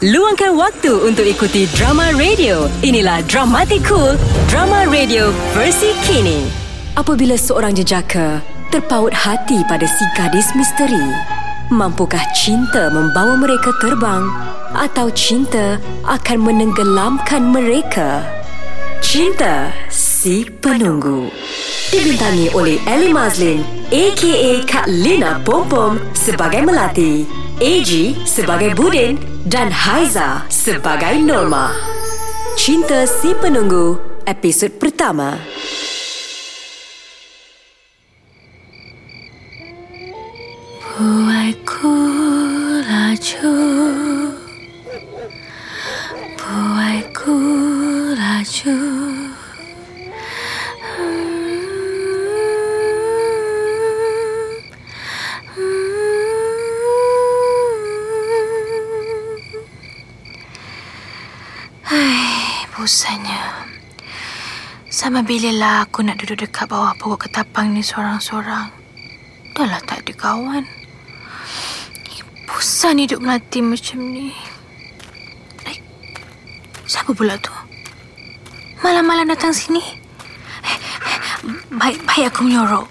Luangkan waktu untuk ikuti drama radio. Inilah Dramatic Cool, drama radio versi kini. Apabila seorang jejaka terpaut hati pada si gadis misteri, mampukah cinta membawa mereka terbang atau cinta akan menenggelamkan mereka? Cinta Si Penunggu Dibintangi oleh Ellie Mazlin A.K.A. Kak Lina Pompom sebagai Melati AG sebagai Budin dan Haiza sebagai Norma. Cinta Si Penunggu episod pertama Sama bila lah aku nak duduk dekat bawah pokok ketapang ni seorang-seorang. Dah lah tak ada kawan. Bosan hidup melati macam ni. Eh, siapa pula tu? Malam-malam datang sini. Eh, eh, aku menyorok.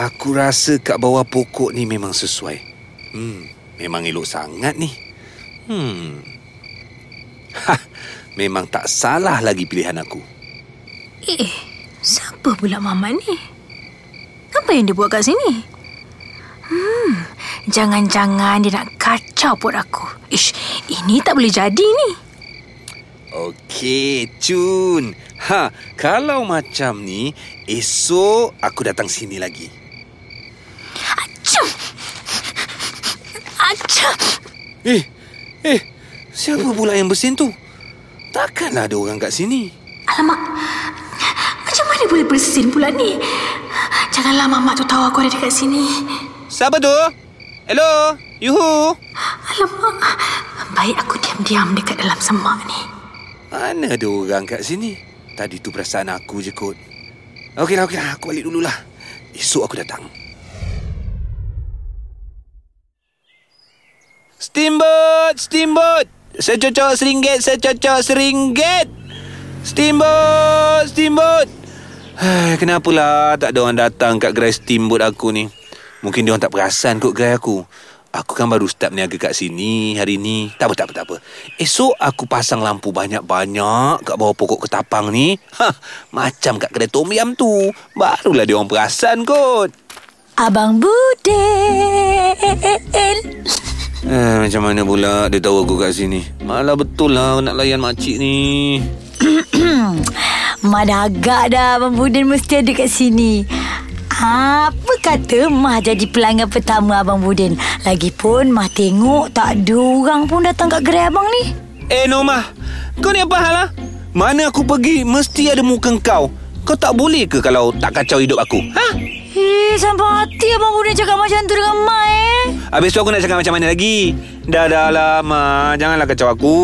Aku rasa kat bawah pokok ni memang sesuai. Hmm, memang elok sangat ni. Hmm. Ha, memang tak salah lagi pilihan aku. Eh, siapa pula Mamat ni? Apa yang dia buat kat sini? Hmm, jangan-jangan dia nak kacau pot aku. Ish, ini tak boleh jadi ni. Okey, Cun. Ha, kalau macam ni, esok aku datang sini lagi. Acam! Acam! Eh, eh, siapa pula yang bersin tu? Takkanlah ada orang kat sini. Alamak, macam mana boleh bersin pula ni? Janganlah mamak tu tahu aku ada dekat sini. Siapa tu? Hello? Yuhu? Alamak, baik aku diam-diam dekat dalam semak ni. Mana ada orang kat sini? Tadi tu perasaan aku je kot. Okeylah, okeylah. Aku balik dululah. Esok aku datang. Steamboat! Steamboat! Secocok seringgit, secocok seringgit! Steamboat! Steamboat! Hai, kenapalah tak ada orang datang kat gerai steamboat aku ni? Mungkin dia orang tak perasan kot gerai aku. Aku kan baru start berniaga kat sini hari ni. Tak apa, tak apa, tak apa. Esok aku pasang lampu banyak-banyak kat bawah pokok ketapang ni. Ha, macam kat kedai tom yam tu. Barulah dia orang perasan kot. Abang Budin. Eh, macam mana pula dia tahu aku kat sini? Malah betul lah nak layan makcik ni. Mana agak dah Abang Budin mesti ada kat sini. Apa kata Mah jadi pelanggan pertama Abang Budin? Lagipun Mah tengok tak ada orang pun datang kat gerai Abang ni. Eh, Norma. Kau ni apa hal lah? Mana aku pergi mesti ada muka kau. Kau tak boleh ke kalau tak kacau hidup aku? Ha? Eh, sampai hati Abang Budin cakap macam tu dengan Mah eh. Habis tu aku nak cakap macam mana lagi? Dah dah lama. Janganlah kacau aku.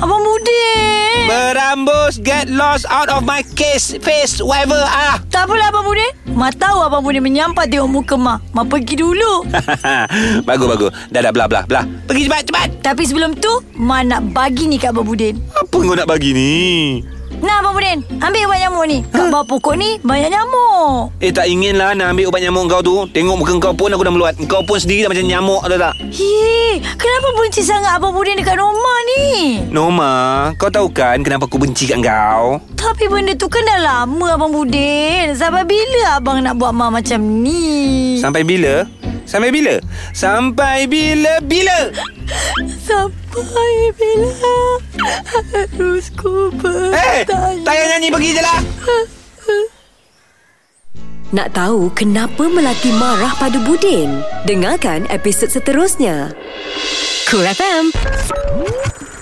Abang Budin. Berambus, get lost out of my case, face, whatever. Ah. Tak apalah Abang Budin. Mak tahu Abang Budin menyampat tengok muka Mak. Mak pergi dulu. bagus, bagus. Dah, dah, belah, belah, belah. Pergi cepat, cepat. Tapi sebelum tu, Mak nak bagi ni kat Abang Budin. Apa kau nak bagi ni? Nah Abang Budin, ambil ubat nyamuk ni. Kat bawah pokok ni banyak nyamuk. Eh, tak inginlah nak ambil ubat nyamuk kau tu. Tengok muka kau pun aku dah meluat. Kau pun sendiri dah macam nyamuk, tahu tak? Hei, kenapa benci sangat Abang Budin dekat rumah ni? Norma, kau tahu kan kenapa aku benci kat kau? Tapi benda tu kan dah lama Abang Budin. Sampai bila Abang nak buat Ma macam ni? Sampai bila? Sampai bila? Sampai bila-bila? Sampai bila harus ku Eh, bertanya? tak payah nyanyi pergi je lah. Nak tahu kenapa Melati marah pada Budin? Dengarkan episod seterusnya. Cool FM.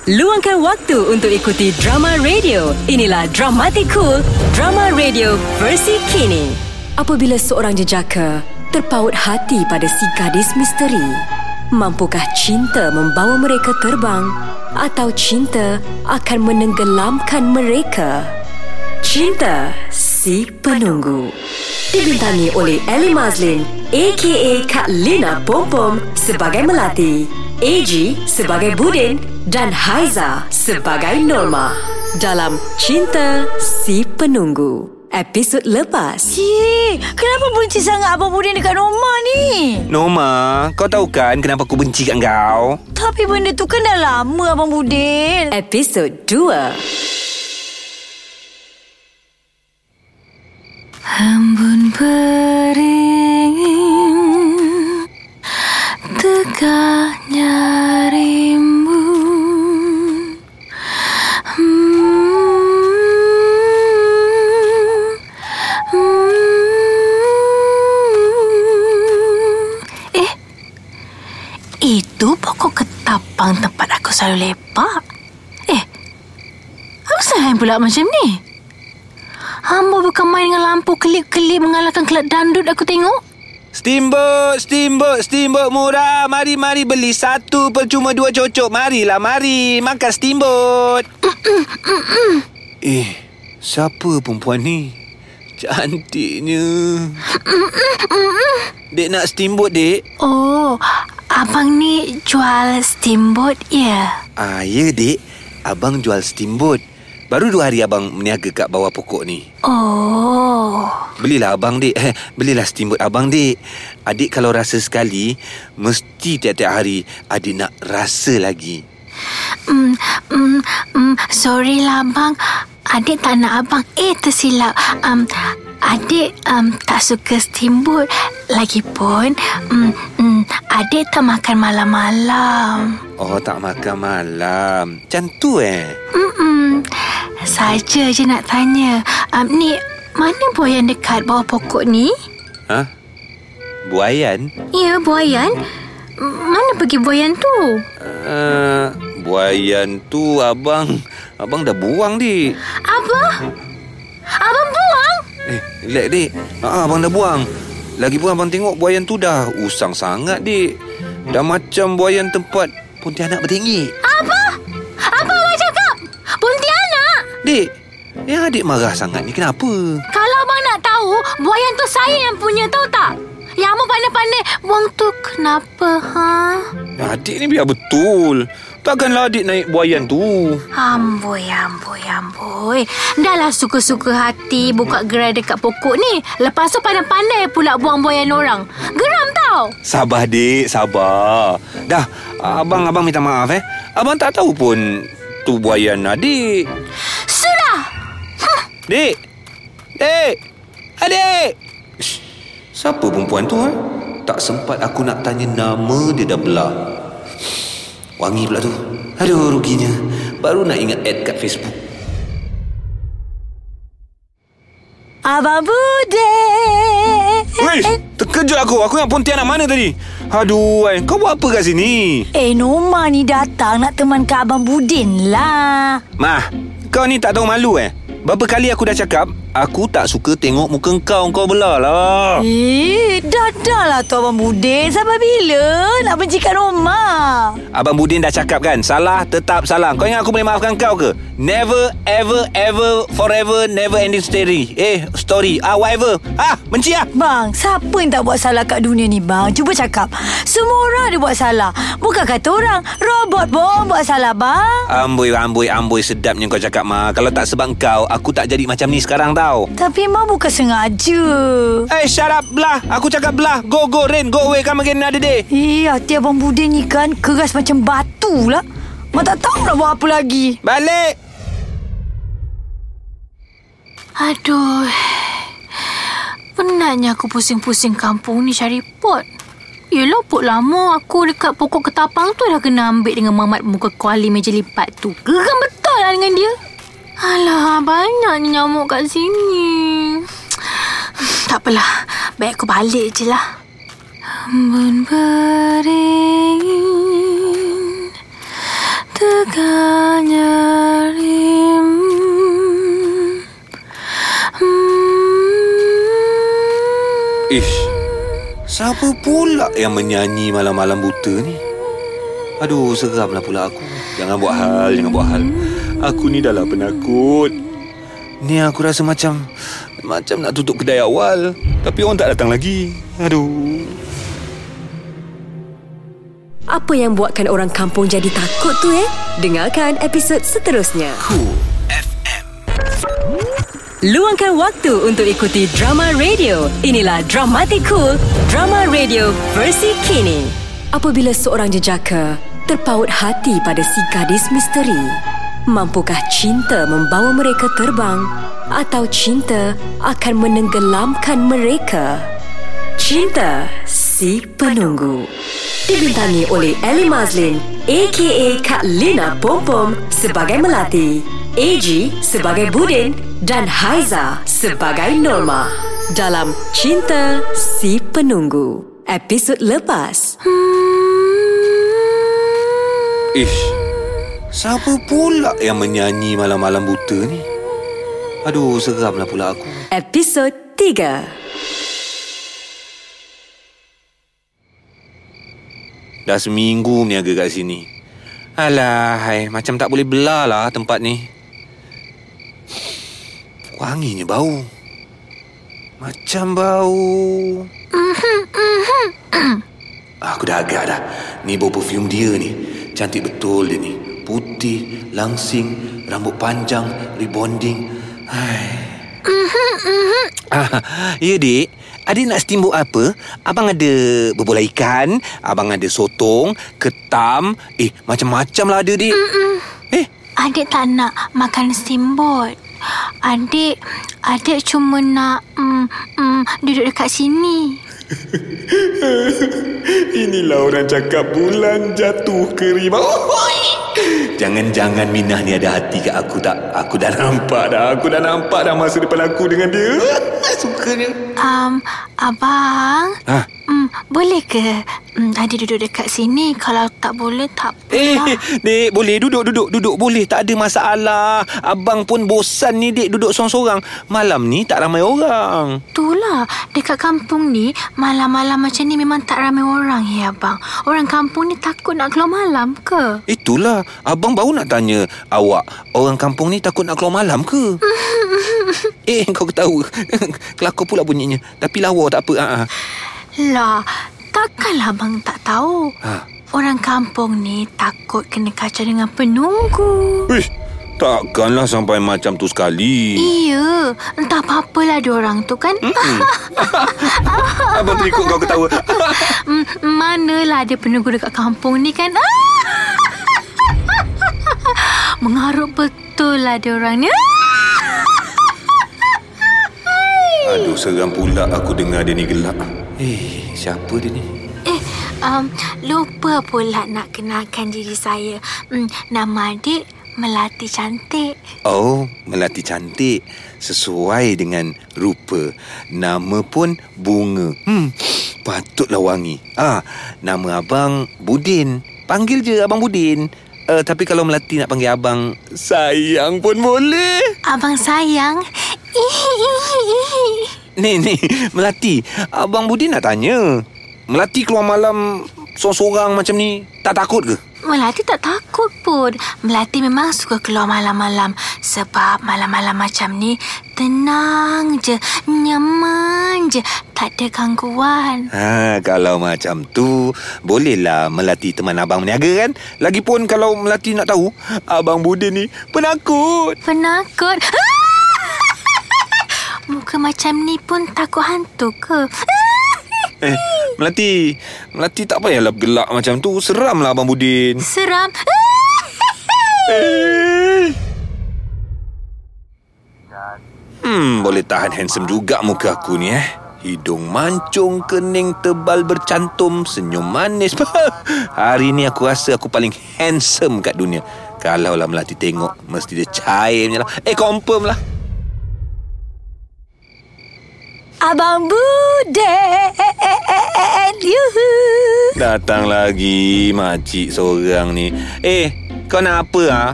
Luangkan waktu untuk ikuti drama radio. Inilah Dramatic Cool, drama radio versi kini. Apabila seorang jejaka terpaut hati pada si gadis misteri, mampukah cinta membawa mereka terbang atau cinta akan menenggelamkan mereka? Cinta si penunggu. dibintangi oleh Ellie Mazlin aka Kak Lina Pompom sebagai Melati, AG sebagai Budin dan Haiza sebagai Norma dalam Cinta Si Penunggu. Episod lepas. Cik, kenapa benci sangat Abang Budin dekat Norma ni? Norma, kau tahu kan kenapa aku benci kat kau? Tapi benda tu kan dah lama Abang Budin. Episod 2. Embun beringin Tegaknya selalu lepak Eh Apa sayang pula macam ni? Hamba bukan main dengan lampu kelip-kelip mengalahkan kelab dandut aku tengok. Steamboat, steamboat, steamboat murah. Mari, mari beli satu percuma dua cocok. Marilah, mari. Makan steamboat. eh, siapa perempuan ni? Cantiknya. Dek nak steamboat, dek? Oh, abang ni jual steamboat ya? Ah, ya, dek. Abang jual steamboat. Baru dua hari abang meniaga kat bawah pokok ni. Oh, Belilah abang, dek. Eh, belilah steamboat abang, dek. Adik kalau rasa sekali, mesti tiap-tiap hari adik nak rasa lagi. Mm, mm, mm, sorry lah abang. Adik tak nak abang. Eh, tersilap. Um, adik um, tak suka steamboat. Lagipun, mm, mm, adik tak makan malam-malam. Oh, tak makan malam. Macam tu eh? Mm-mm. Saja je nak tanya. Um, ni, mana buayan dekat bawah pokok ni? Ha? Buayan? Ya, buayan. M- Mana pergi buayan tu? Uh, buayan tu abang... Abang dah buang, dik. Apa? Abang buang? Eh, relax, dik. Ha, abang dah buang. Lagipun abang tengok buayan tu dah usang sangat, dik. Dah macam buayan tempat Pontianak bertinggi. Apa? Apa abang cakap? Pontianak? Dik, yang adik marah sangat ni kenapa? Kalau abang nak tahu, buayan tu saya yang punya, tahu tak? Pandai-pandai buang tu kenapa, ha? Adik ni biar betul. Takkanlah adik naik buayan tu. Amboi, amboi, amboi. Dahlah suka-suka hati buka gerai dekat pokok ni. Lepas tu pandai-pandai pula buang buayan orang. Geram tau. Sabar, dik. Sabar. Dah, abang-abang minta maaf, eh. Abang tak tahu pun tu buayan adik. Sudah. Dik! Dik! Adik! Shh. Siapa perempuan tu, ha? Tak sempat aku nak tanya nama dia dah belah. Wangi pula tu. Aduh, ruginya. Baru nak ingat add kat Facebook. Abang Bude. Weh, terkejut aku. Aku yang Pontianak mana tadi? Aduh, ay. kau buat apa kat sini? Eh, Noma ni datang nak teman ke Abang Budin lah. Mah, kau ni tak tahu malu eh? Berapa kali aku dah cakap, aku tak suka tengok muka kau. Kau belah lah. Eh, dah dah lah tu Abang Budin. Sampai bila nak benci kat Noma? Abang Budin dah cakap kan Salah tetap salah Kau ingat aku boleh maafkan kau ke Never ever ever Forever never ending story Eh story Ah whatever Ah benci lah Bang, siapa yang tak buat salah kat dunia ni bang? Cuba cakap. Semua orang dia buat salah. Bukan kata orang. Robot pun buat salah bang. Amboi amboi amboi Sedapnya kau cakap mah Kalau tak sebab kau Aku tak jadi macam ni sekarang tau Tapi mak bukan sengaja. Eh hey, shut up belah Aku cakap belah Go go rain Go away Come again another day Eh, hati Abang Budin ni kan keras macam batu lah. Mak tak tahu nak buat apa lagi. Balik Aduh. Penatnya aku pusing-pusing kampung ni cari pot. Yelah pot lama aku dekat pokok ketapang tu dah kena ambil dengan mamat muka kuali meja lipat tu. Geram betul lah dengan dia. Alah, banyaknya nyamuk kat sini. Tak apalah. Baik aku balik je lah. Embun beringin Tegaknya Hmm. Ish Siapa pula yang menyanyi malam-malam buta ni Aduh seramlah pula aku Jangan buat hal Jangan buat hal Aku ni dah lah penakut Ni aku rasa macam Macam nak tutup kedai awal Tapi orang tak datang lagi Aduh Apa yang buatkan orang kampung jadi takut tu eh? Dengarkan episod seterusnya. Cool FM Luangkan waktu untuk ikuti drama radio. Inilah Dramatic Cool, drama radio versi kini. Apabila seorang jejaka terpaut hati pada si gadis misteri, mampukah cinta membawa mereka terbang atau cinta akan menenggelamkan mereka? Cinta Si Penunggu Dibintangi oleh Ellie Mazlin A.K.A. Kak Lina Pompom sebagai Melati AG sebagai Budin dan Haiza sebagai Norma dalam Cinta Si Penunggu episod lepas. Ish Siapa pula yang menyanyi malam-malam buta ni? Aduh, seramlah pula aku. Episod 3 Dah seminggu meniaga kat sini. Alah, hai, macam tak boleh belah lah tempat ni. Wanginya bau. Macam bau. Ah, Aku dah agak dah. Ni bau perfume dia ni. Cantik betul dia ni. Putih, langsing, rambut panjang, rebonding. Hai. Ah, ya, Dik. Adik nak steamboat apa? Abang ada berbola ikan, abang ada sotong, ketam. Eh, macam-macam lah ada, Dik. Eh, Adik tak nak makan steamboat. Adik, adik cuma nak mm, mm, duduk dekat sini. Inilah orang cakap bulan jatuh ke rimau. Jangan-jangan Minah ni ada hati kat aku tak? Aku dah nampak dah. Aku dah nampak dah masa depan aku dengan dia. Suka dia. Um, abang, Ha? Mm, boleh ke mm, adik duduk dekat sini? Kalau tak boleh, tak Eh, apalah. Dek, boleh duduk, duduk, duduk. Boleh, tak ada masalah. Abang pun bosan ni, Dek, duduk sorang-sorang. Malam ni tak ramai orang. Itulah, dekat kampung ni, malam-malam macam ni memang tak ramai orang ya abang. Orang kampung ni takut nak keluar malam ke? Itulah, abang baru nak tanya awak. Orang kampung ni takut nak keluar malam ke? eh, kau ketawa. Kelakar pula bunyinya. Tapi lawa tak apa. Ha, ha. Lah, takkanlah abang tak tahu. Ha. Orang kampung ni takut kena kacau dengan penunggu. Ish, takkanlah sampai macam tu sekali. Iya, entah apa-apalah diorang tu kan. Abang terikut kau ketawa. Manalah ada penunggu dekat kampung ni kan. Mengarut betul lah diorang ni. Aduh, seram pula aku dengar dia ni gelak. Eh, siapa dia ni? Eh, um, lupa pula nak kenalkan diri saya. Mm, nama adik Melati Cantik. Oh, Melati cantik. Sesuai dengan rupa. Nama pun Bunga. Hmm, patutlah wangi. Ah, nama abang Budin. Panggil je abang Budin. Uh, tapi kalau Melati nak panggil abang Sayang pun boleh Abang sayang. Ni ni Melati Abang Budin nak tanya Melati keluar malam Sorang-sorang macam ni Tak takut ke? Melati tak takut pun. Melati memang suka keluar malam-malam. Sebab malam-malam macam ni tenang je, nyaman je, tak ada gangguan. Ha, kalau macam tu Bolehlah Melati teman abang meniaga kan Lagipun kalau Melati nak tahu Abang Budin ni penakut Penakut. Muka macam ni pun takut hantu ke? Eh, Melati. Melati tak payahlah bergelak macam tu. Seramlah Abang Budin. Seram. Eh. Hmm, boleh tahan handsome juga muka aku ni eh. Hidung mancung, kening tebal bercantum, senyum manis. Hari ni aku rasa aku paling handsome kat dunia. Kalau lah Melati tengok, mesti dia cair punya lah. Eh, confirm lah Abang Budin Yuhu Datang lagi makcik seorang ni Eh, kau nak apa ha?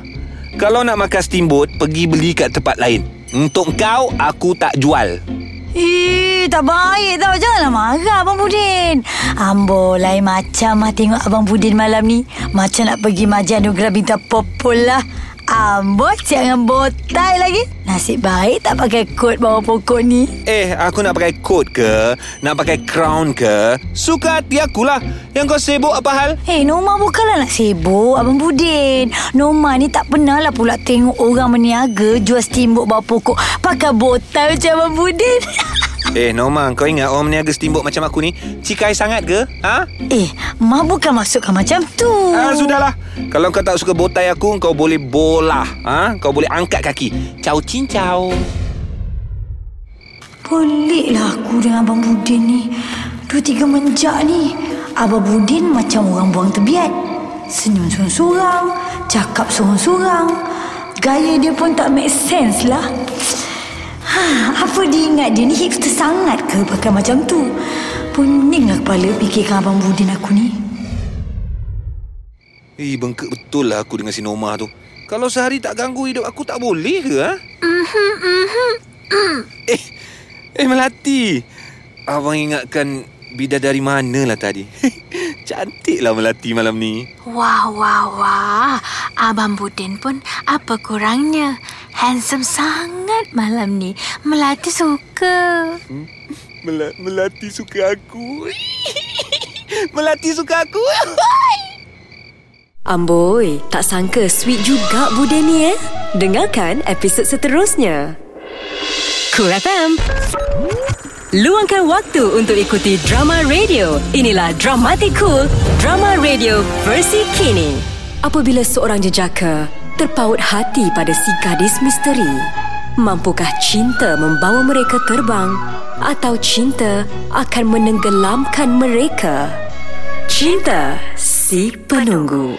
Kalau nak makan steamboat, pergi beli kat tempat lain Untuk kau, aku tak jual Eh, tak baik tau. Janganlah marah Abang Budin. Ambo lain macam lah tengok Abang Budin malam ni. Macam nak pergi majlis anugerah bintang popol lah. Amboi, jangan botai lagi. Nasib baik tak pakai kot bawah pokok ni. Eh, aku nak pakai coat ke? Nak pakai crown ke? Suka hati akulah. Yang kau sibuk apa hal? Eh, Noma bukanlah nak sibuk, Abang Budin. Noma ni tak pernah lah pula tengok orang berniaga jual steamboat bawah pokok pakai botai macam Abang Budin. Eh, Norma, kau ingat orang meniaga steamboat macam aku ni? Cikai sangat ke? Ha? eh, Ma bukan maksudkan macam tu. Ah, sudahlah. Kalau kau tak suka botai aku, kau boleh bolah. Ha? Kau boleh angkat kaki. Ciao cincau. Peliklah aku dengan Abang Budin ni. Dua tiga menjak ni. Abang Budin macam orang buang tebiat. Senyum sorang-sorang. Cakap sorang-sorang. Gaya dia pun tak make sense lah. Ha, apa dia ingat dia ni hipster sangat ke pakai macam tu? Peninglah kepala fikirkan Abang Budin aku ni. Eh, bengkak betul lah aku dengan si Norma tu. Kalau sehari tak ganggu hidup aku tak boleh ke? Ha? eh, eh Melati. Abang ingatkan bidadari mana lah tadi. Cantiklah Melati malam ni. Wah, wah, wah. Abang Budin pun apa kurangnya. Handsome sangat malam ni. Melati suka. Mel- Melati suka aku. Melati suka aku. Amboi, tak sangka sweet juga Budin ni eh. Dengarkan episod seterusnya. Cool FM. Luangkan waktu untuk ikuti drama radio. Inilah Dramatic Cool, drama radio versi kini. Apabila seorang jejaka terpaut hati pada si gadis misteri, mampukah cinta membawa mereka terbang atau cinta akan menenggelamkan mereka? Cinta Si Penunggu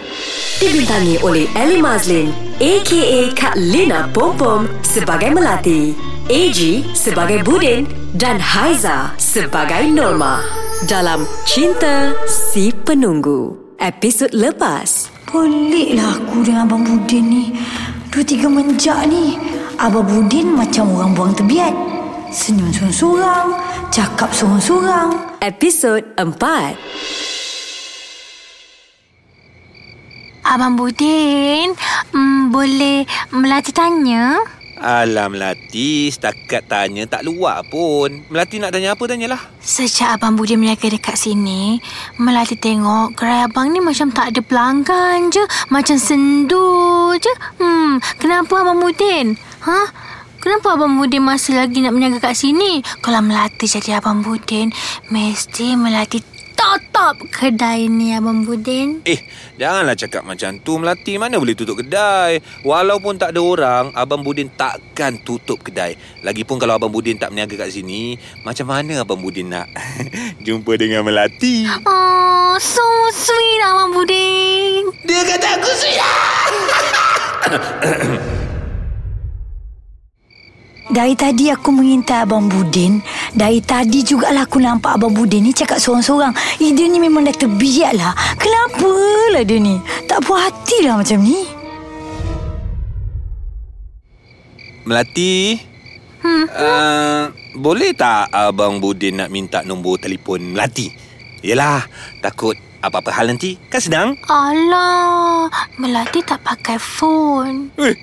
Dibintangi oleh Ellie Mazlin A.K.A. Kak Lina Pompom sebagai Melati AG sebagai Budin dan Haiza sebagai Norma dalam Cinta Si Penunggu episod lepas Peliklah aku dengan Abang Budin ni. Dua tiga menjak ni. Abang Budin macam orang buang tebiat. Senyum sorang-sorang. Cakap sorang-sorang. episod 4 Abang Budin, mm, boleh Melati tanya? Alah Melati, setakat tanya tak luar pun. Melati nak tanya apa tanyalah. Sejak Abang Budin berniaga dekat sini, Melati tengok gerai abang ni macam tak ada pelanggan je. Macam sendu je. Hmm, kenapa Abang Budin? Ha? Kenapa Abang Budin masih lagi nak berniaga kat sini? Kalau Melati jadi Abang Budin, mesti Melati tutup kedai ni Abang Budin. Eh, janganlah cakap macam tu Melati. Mana boleh tutup kedai? Walaupun tak ada orang, Abang Budin takkan tutup kedai. Lagipun kalau Abang Budin tak berniaga kat sini, macam mana Abang Budin nak jumpa dengan Melati? Oh, so sweet Abang Budin. Dia kata aku sudah. Dari tadi aku mengintai Abang Budin. Dari tadi jugalah aku nampak Abang Budin ni cakap sorang-sorang. Eh, dia ni memang dah terbiak lah. Kenapa lah dia ni? Tak puas hati lah macam ni. Melati? Hmm. Uh, boleh tak Abang Budin nak minta nombor telefon Melati? Yelah, takut apa-apa hal nanti. Kan senang? Alah, Melati tak pakai phone. Eh,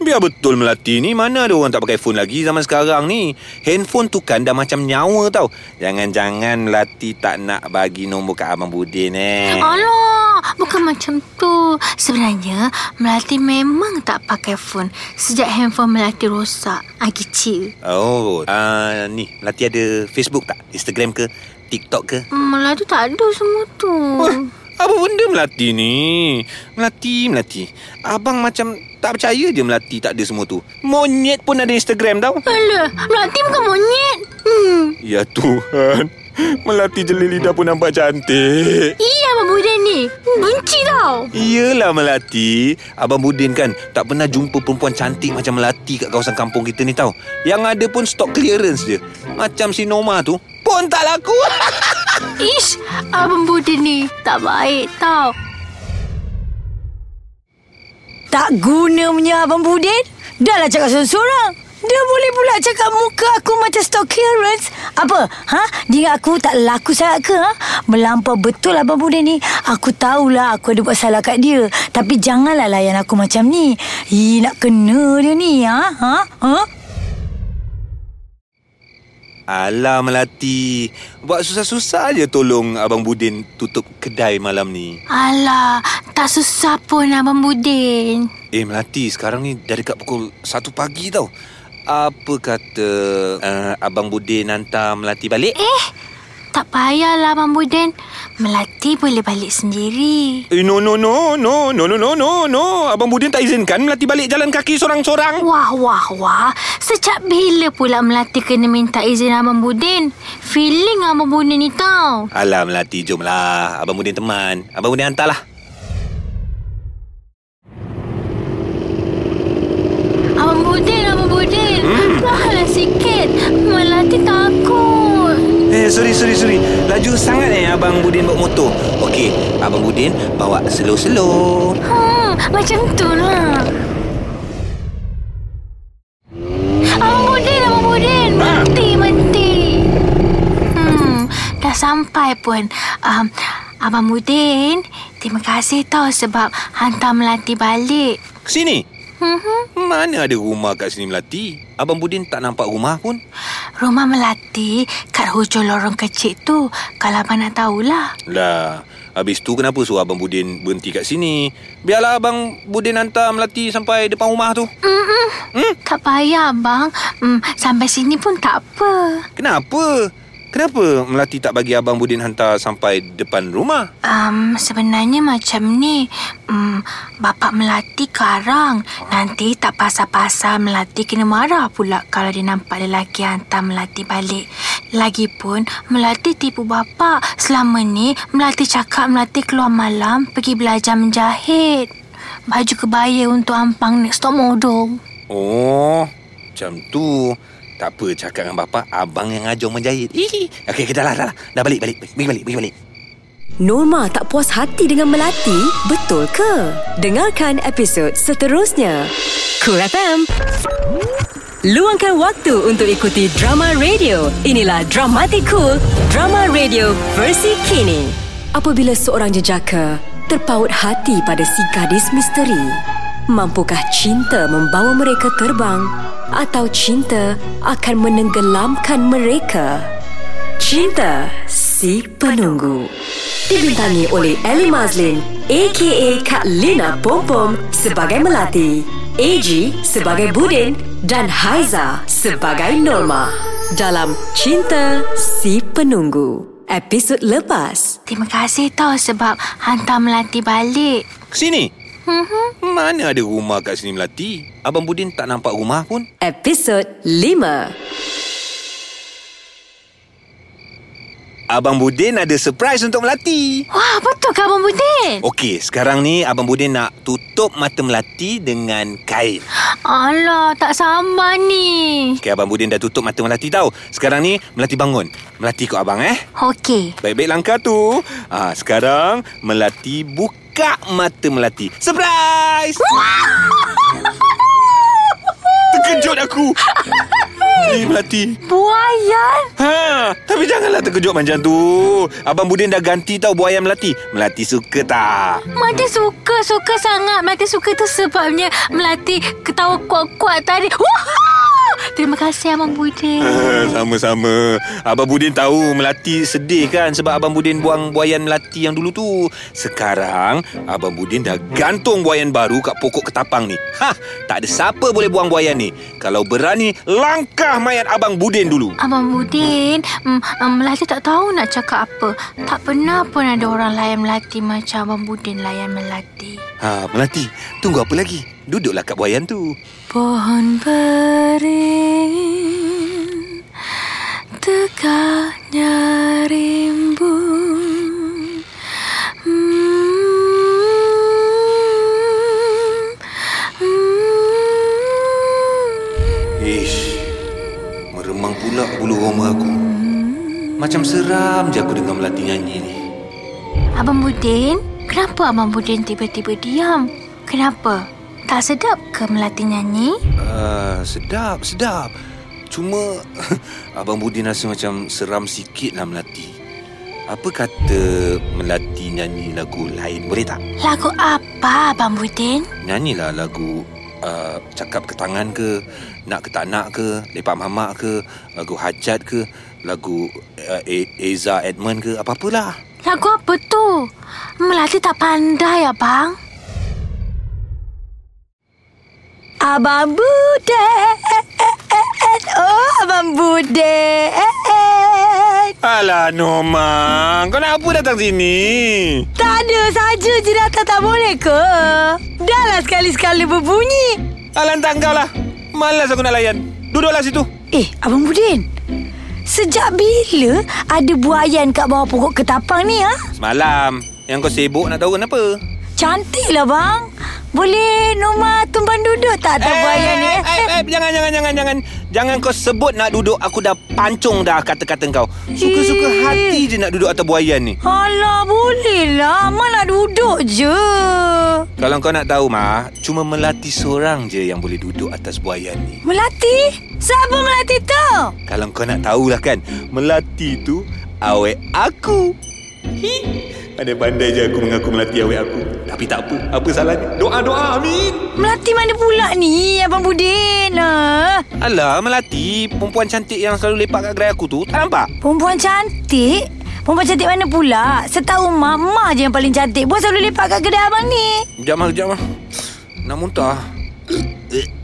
biar betul Melati ni. Mana ada orang tak pakai phone lagi zaman sekarang ni. Handphone tu kan dah macam nyawa tau. Jangan-jangan Melati tak nak bagi nombor kat Abang Budin eh. Alah, bukan macam tu. Sebenarnya, Melati memang tak pakai phone sejak handphone Melati rosak. Ah, kecil. Oh, uh, ni Melati ada Facebook tak? Instagram ke? TikTok ke? Melati tak ada semua tu. Apa benda Melati ni? Melati, Melati. Abang macam tak percaya je Melati tak ada semua tu. Monyet pun ada Instagram tau. Alah, Melati bukan monyet. Hmm. Ya Tuhan. Melati jeli lidah pun nampak cantik. Iya, Abang Budin ni. Benci tau. Iyalah Melati. Abang Budin kan tak pernah jumpa perempuan cantik macam Melati kat kawasan kampung kita ni tau. Yang ada pun stok clearance je. Macam si Noma tu pun tak laku. Ish, Abang Budin ni tak baik tau. Tak guna punya Abang Budin. Dah lah cakap sorang-sorang. Dia boleh pula cakap muka aku macam stock clearance. Apa? Ha? Dia aku tak laku sangat ke? Ha? Melampau betul Abang Budin ni. Aku tahulah aku ada buat salah kat dia. Tapi janganlah layan aku macam ni. Ih, nak kena dia ni. Ha? Ha? Ha? Alah Melati Buat susah-susah je tolong Abang Budin tutup kedai malam ni Alah, tak susah pun Abang Budin. Eh Melati sekarang ni dah dekat pukul 1 pagi tau Apa kata uh, Abang Budin hantar Melati balik? Eh, tak payahlah Abang Budin. Melati boleh balik sendiri. Eh, no, no, no, no, no, no, no, no, no. Abang Budin tak izinkan Melati balik jalan kaki sorang-sorang. Wah, wah, wah. Sejak bila pula Melati kena minta izin Abang Budin? Feeling Abang Budin ni tau. Alah, Melati, jomlah. Abang Budin teman. Abang Budin hantarlah. Abang Budin, Abang Budin. Hmm. Perlahanlah sikit. Melati takut. Eh sorry sorry sorry Laju sangat eh Abang Budin bawa motor Okey Abang Budin bawa slow-slow Hmm, macam tu lah. Abang Budin, Abang Budin. Mati, mati. Hmm, dah sampai pun. Um, Abang Budin, terima kasih tau sebab hantar Melati balik. Sini Mana ada rumah kat sini Melati Abang Budin tak nampak rumah pun rumah Melati kat hujung lorong kecil tu. Kalau abang nak tahulah. Lah Habis tu kenapa suruh Abang Budin berhenti kat sini Biarlah Abang Budin hantar Melati sampai depan rumah tu Mm-mm. Hmm? Tak payah, abang. Hmm, sampai sini pun tak apa. Kenapa? Kenapa Melati tak bagi Abang Budin hantar sampai depan rumah? Um, sebenarnya macam ni um, Bapak Melati karang. Nanti tak pasal-pasal Melati kena marah pula Kalau dia nampak lelaki hantar Melati balik. Lagipun Melati tipu bapak. Selama ni Melati cakap Melati keluar malam Pergi belajar menjahit. Baju kebaya untuk ampang next top model Oh, macam tu. Tak apa, cakap dengan bapa abang yang ajar menjahit. Okey, okay, lah, dah lah. Dah balik, balik. Pergi balik, pergi balik. Norma tak puas hati dengan Melati? Betul ke? Dengarkan episod seterusnya. Cool FM. Luangkan waktu untuk ikuti drama radio. Inilah Dramatic Cool, drama radio versi kini. Apabila seorang jejaka terpaut hati pada si gadis misteri, mampukah cinta membawa mereka terbang atau cinta akan menenggelamkan mereka? Cinta Si Penunggu Dibintangi oleh Ellie Mazlin A.K.A. Kak Lina Pompom sebagai Melati AG sebagai Budin dan Haiza sebagai Norma dalam Cinta Si Penunggu episod lepas Terima kasih tau sebab hantar Melati balik Sini. Hmm, Mana ada rumah kat sini Melati? Abang Budin tak nampak rumah pun. episod 5 Abang Budin ada surprise untuk Melati. Wah, betul ke Abang Budin? Okey, sekarang ni Abang Budin nak tutup mata Melati dengan kain. Alah, tak sama ni. Okey, Abang Budin dah tutup mata Melati tau. Sekarang ni Melati bangun. Melati ikut abang eh. Okey. Baik-baik langkah tu. Ah, sekarang Melati buka mata Melati. Surprise! Terkejut aku. Ni Melati. Buayan? Ha, tapi janganlah terkejut macam tu. Abang Budin dah ganti tau buaya Melati. Melati suka tak? Melati suka, suka sangat. Melati suka tu sebabnya Melati ketawa kuat-kuat tadi. Wah! Terima kasih Abang Budin. Sama-sama. Abang Budin tahu Melati sedih kan? Sebab Abang Budin buang buayan Melati yang dulu tu. Sekarang Abang Budin dah gantung buayan baru Kat pokok ketapang ni. Hah, Tak ada siapa boleh buang buayan ni. Kalau berani Langkah mayat Abang Budin dulu. Abang Budin, mm, mm, Melati tak tahu nak cakap apa. Tak pernah pun ada orang layan Melati macam Abang Budin layan Melati. ha, Melati Tunggu apa lagi? Duduklah kat buayan tu Pohon beringin Tegaknya rimbun Hmm, hmm. Ish Meremang pula bulu roma aku Macam seram je aku dengar Melati nyanyi ni Abang Budin, kenapa Abang Budin tiba-tiba diam? Kenapa? Tak sedap ke Melati nyanyi? Uh, sedap, sedap. Cuma Abang Budin rasa macam seram sikit lah Melati. Apa kata Melati nyanyi lagu lain boleh tak? Lagu apa Abang Budin? Nyanyilah lagu uh, Cakap ke tangan ke Nak ke tak nak ke Lepak mamak ke Lagu hajat ke Lagu uh, Eza Edmund ke Apa-apalah Lagu apa tu? Melati tak pandai abang. Abang Buden. Oh, Abang Buden. Alah Norma Kau nak apa datang sini? Tak ada saja je datang tak boleh ke? Dah lah sekali-sekali berbunyi. Alah tak kau lah Malas aku nak layan Duduklah situ Eh, Abang Budin. Sejak bila ada buayan kat bawah pokok ketapang ni, ha? Semalam Yang kau sibuk nak tahu kenapa? Cantiklah, bang. Boleh Norma tumpang duduk tak atas buayan ni? eh, eh, eh, jangan, jangan, jangan, jangan. Jangan kau sebut nak duduk. Aku dah pancung dah kata-kata kau. Suka-suka Eh. hati je nak duduk atas buayan ni. Alah, boleh lah. Mak nak duduk je. Kalau kau nak tahu, Mah, cuma Melati seorang je yang boleh duduk atas buayan ni. Melati? Siapa Melati tu? Kalau kau nak tahulah kan, Melati tu awet aku. Hi. Pandai-pandai je aku mengaku Melati awet aku. Tapi tak apa. Apa salahnya? Doa-doa, amin. Melati mana pula ni, Abang Budin? Ha? Alah, Melati, perempuan cantik yang selalu lepak kat gerai aku tu. Tak nampak? Perempuan cantik? Perempuan cantik mana pula? Setahu Mak, Mak je yang paling cantik. Buat selalu lepak kat kedai abang ni. Sekejap, Mah. Sekejap, Mah. Nak muntah.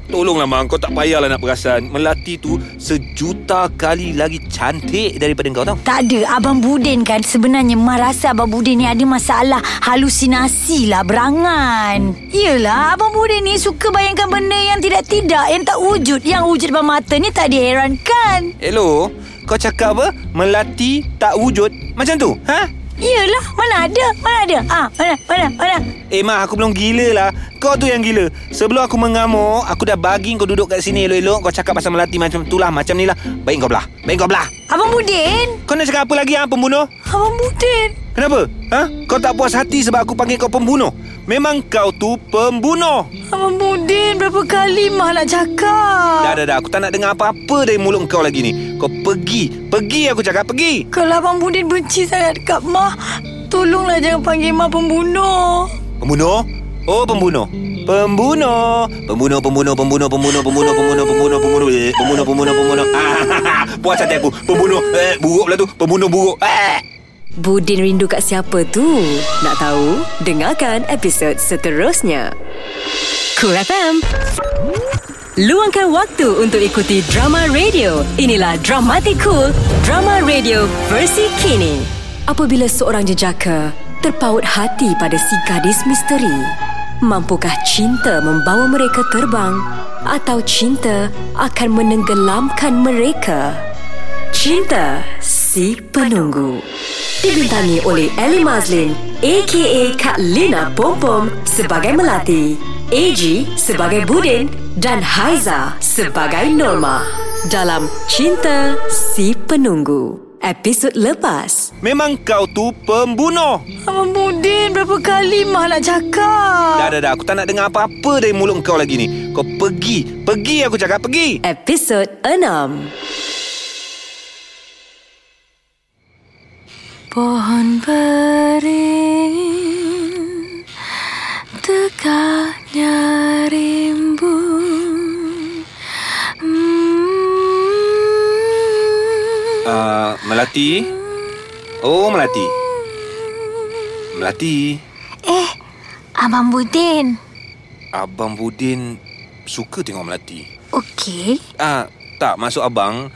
Tolonglah, Mak. Kau tak payahlah nak perasan. Melati tu sejuta kali lagi cantik daripada kau tau. Tak ada. Abang Budin kan sebenarnya Mak rasa Abang Budin ni ada masalah halusinasi lah, berangan. Yelah, Abang Budin ni suka bayangkan benda yang tidak-tidak, yang tak wujud. Yang wujud depan mata ni tak diherankan. Hello? Kau cakap apa? Melati tak wujud? Macam tu? Ha? Yelah, mana ada? Mana ada? Ah, mana? Mana? Mana? Eh, Mak, aku belum gila lah. Kau tu yang gila. Sebelum aku mengamuk, aku dah bagi kau duduk kat sini elok-elok. Kau cakap pasal Melati macam tu lah. Macam ni lah. Baik kau belah. Baik kau belah. Abang Budin? Kau nak cakap apa lagi, ha, pembunuh? Abang Budin? Kenapa? Ha? Kau tak puas hati sebab aku panggil kau pembunuh? Memang kau tu pembunuh. Abang Budin, berapa kali Mak nak cakap? Dah, dah, dah. Aku tak nak dengar apa-apa dari mulut kau lagi ni. Kau pergi. Pergi aku cakap. Pergi. Kalau Abang Budin benci sangat dekat Mak, tolonglah jangan panggil Mak pembunuh. Pembunuh? Oh, pembunuh. Pembunuh. Pembunuh, pembunuh, pembunuh, pembunuh, pembunuh, pembunuh, pembunuh, pembunuh, eh, pembunuh, pembunuh, pembunuh. Ah, Puas hati aku. Pembunuh. Eh, buruk lah tu. Pembunuh buruk. Eh. Budin rindu kat siapa tu? Nak tahu? Dengarkan episod seterusnya. Cool FM. Luangkan waktu untuk ikuti drama radio. Inilah Dramatic Cool, drama radio versi kini. Apabila seorang jejaka terpaut hati pada si gadis misteri, mampukah cinta membawa mereka terbang atau cinta akan menenggelamkan mereka? Cinta Si Penunggu Dibintangi oleh Ellie Mazlin A.K.A. Kak Lina Pompom sebagai Melati AG sebagai Budin dan Haiza sebagai Norma dalam Cinta Si Penunggu episod lepas Memang kau tu pembunuh. Abang Budin, berapa kali Mak nak cakap? Dah, dah, dah. Aku tak nak dengar apa-apa dari mulut kau lagi ni. Kau pergi. Pergi aku cakap. Pergi. episod 6 Pohon beringin Tegaknya rimbun. Uh, Melati. Oh, Melati. Melati. Eh, Abang Budin Abang Budin suka tengok Melati. Okey Ah, tak maksud abang.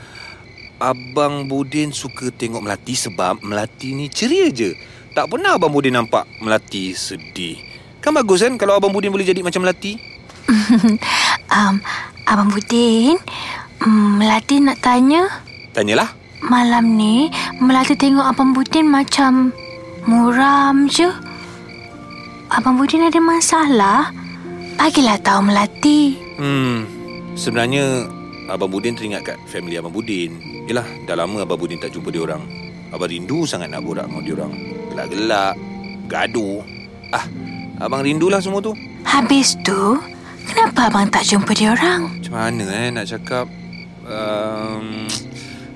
Abang Budin suka tengok Melati sebab Melati ni ceria je. Tak pernah Abang Budin nampak Melati sedih. Kan bagus kan kalau Abang Budin boleh jadi macam Melati? um, Abang Budin um, Melati nak tanya Tanyalah. Malam ni Melati tengok Abang Budin macam Muram je Abang Budin ada masalah Bagilah tahu Melati Hmm, sebenarnya Abang Budin teringat kat family Abang Budin. Yelah, dah lama Abang Budin tak jumpa dia orang. Abang rindu sangat nak borak dengan dia orang. Gelak-gelak, gaduh. Ah, abang rindulah semua tu. Habis tu Kenapa abang tak jumpa dia orang? Macam mana eh nak cakap um,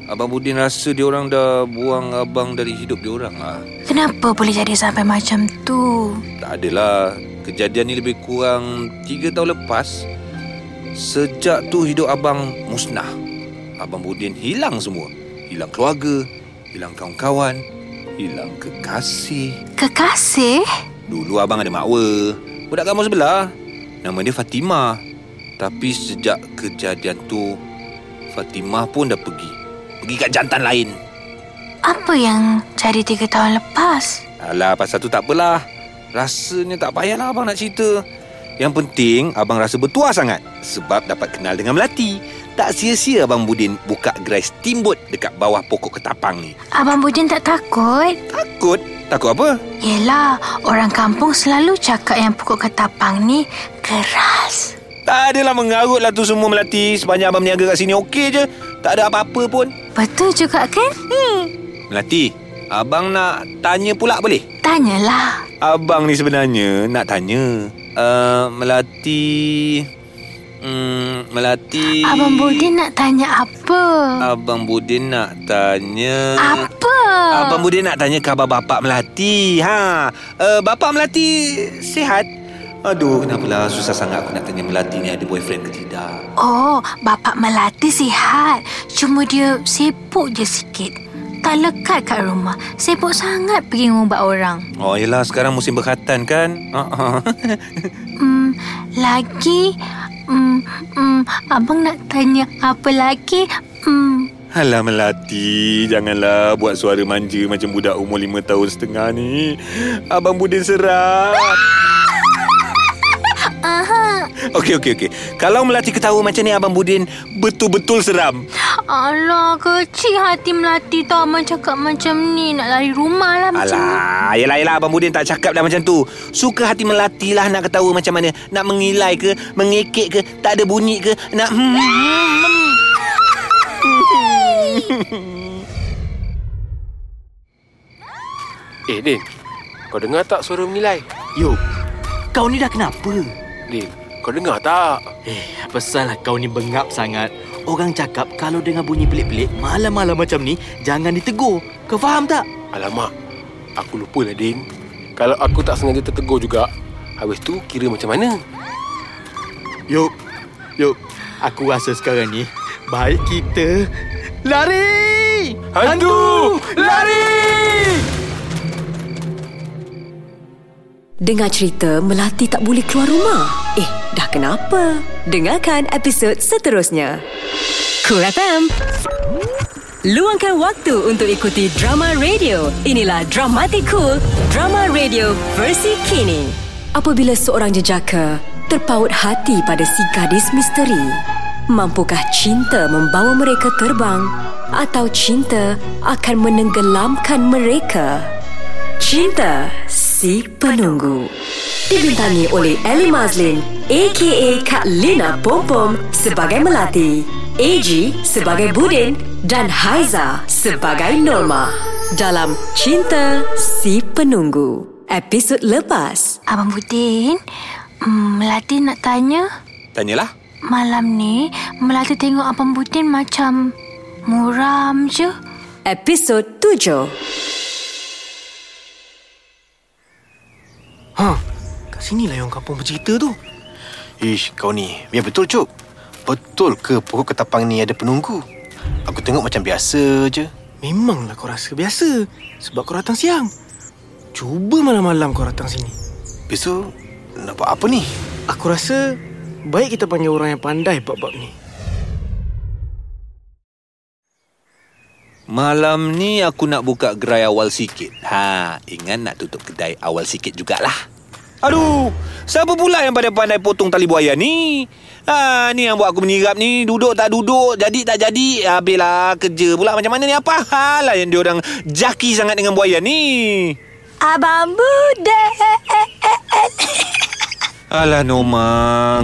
Abang Budin rasa dia orang dah buang abang dari hidup dia orang lah Kenapa boleh jadi sampai macam tu? Tak adalah Kejadian ni lebih kurang Tiga tahun lepas Sejak tu hidup abang musnah Abang Budin hilang semua. Hilang keluarga Hilang kawan-kawan Hilang kekasih. Kekasih? Dulu abang ada makwa. Budak kamu sebelah. Nama dia Fatimah. Tapi sejak kejadian tu Fatimah pun dah pergi. Pergi kat jantan lain. Apa yang jadi tiga tahun lepas? Alah pasal tu tak apalah. Rasanya tak payahlah abang nak cerita. Yang penting abang rasa bertuah sangat Sebab dapat kenal dengan Melati Tak sia-sia abang Budin buka gerai steamboat Dekat bawah pokok ketapang ni Abang Budin tak takut? Takut? Takut apa? Yelah, orang kampung selalu cakap yang pokok ketapang ni keras. Tak adalah mengarut lah tu semua Melati Sepanjang abang berniaga kat sini okey je Tak ada apa-apa pun Betul juga kan? Melati Abang nak tanya pula boleh? Tanyalah. Abang ni sebenarnya nak tanya uh, Melati hmm, Melati Abang Budin nak tanya apa? Abang Budin nak tanya Apa? Abang Budin nak tanya khabar bapak Melati ha. Uh, bapak Melati sihat? Aduh, kenapalah susah sangat aku nak tanya Melati ni ada boyfriend ke tidak. Oh, bapak Melati sihat. Cuma dia sibuk je sikit. Tak lekat kat rumah. Sibuk sangat pergi ngubah orang. Oh, yelah sekarang musim berkhatan kan? Hmm, lagi... Hmm, hmm, abang nak tanya apa lagi? Hmm, Alah Melati, janganlah buat suara manja macam budak umur lima tahun setengah ni. Abang Budin seram. aha. Okey, okey, okey. Kalau Melati ketawa macam ni, Abang Budin betul-betul seram. Alah, kecil hati Melati tau abang cakap macam ni. Nak lari rumah lah macam ni. Alah, yelah, yelah. Abang Budin tak cakap dah macam tu. Suka hati Melati lah nak ketawa macam mana. Nak mengilai ke, mengekek ke, tak ada bunyi ke, nak... Hmm, hmm, hmm. Eh Din Kau dengar tak suara menilai? Yo, kau ni dah kenapa? Din Kau dengar tak? Eh, pasal lah kau ni bengap sangat. Orang cakap kalau dengar bunyi pelik-pelik malam-malam macam ni, jangan ditegur. Kau faham tak? Alamak Aku lupa lah Din Kalau aku tak sengaja tertegur juga Habis tu kira macam mana? Yo, yo, aku rasa sekarang ni baik kita lari! Hantu! Lari! Dengar cerita Melati tak boleh keluar rumah. Eh, dah kenapa? Dengarkan episod seterusnya. Cool FM. Luangkan waktu untuk ikuti drama radio. Inilah Dramatic Cool, drama radio versi kini. Apabila seorang jejaka terpaut hati pada si gadis misteri, mampukah cinta membawa mereka terbang atau cinta akan menenggelamkan mereka? Cinta Si Penunggu Dibintangi oleh Ellie Mazlin A.K.A. Kak Lina Pompom sebagai Melati AG sebagai Budin dan Haiza sebagai Norma dalam Cinta Si Penunggu episod lepas Abang Budin, hmm, Melati nak tanya. Tanyalah. Malam ni, Melati tengok Abang Budin macam muram je. episod 7 Ha, kat sinilah yang kampung bercerita tu. Ish, kau ni, biar betul cuk. Betul ke pokok ketapang ni ada penunggu? Aku tengok macam biasa je. Memanglah kau rasa biasa Sebab kau datang siang Cuba malam-malam kau datang sini Besok, nak buat apa ni? Aku rasa Baik kita panggil orang yang pandai bab-bab ni Malam ni aku nak buka gerai awal sikit. Ha, ingat nak tutup kedai awal sikit jugalah. Aduh, siapa pula yang pada pandai potong tali buaya ni? Ha, ni yang buat aku menyirap ni. Duduk tak duduk, jadi tak jadi. Habislah kerja pula macam mana ni? Apa hal lah yang diorang jaki sangat dengan buaya ni? Abang Budin. Alah Noma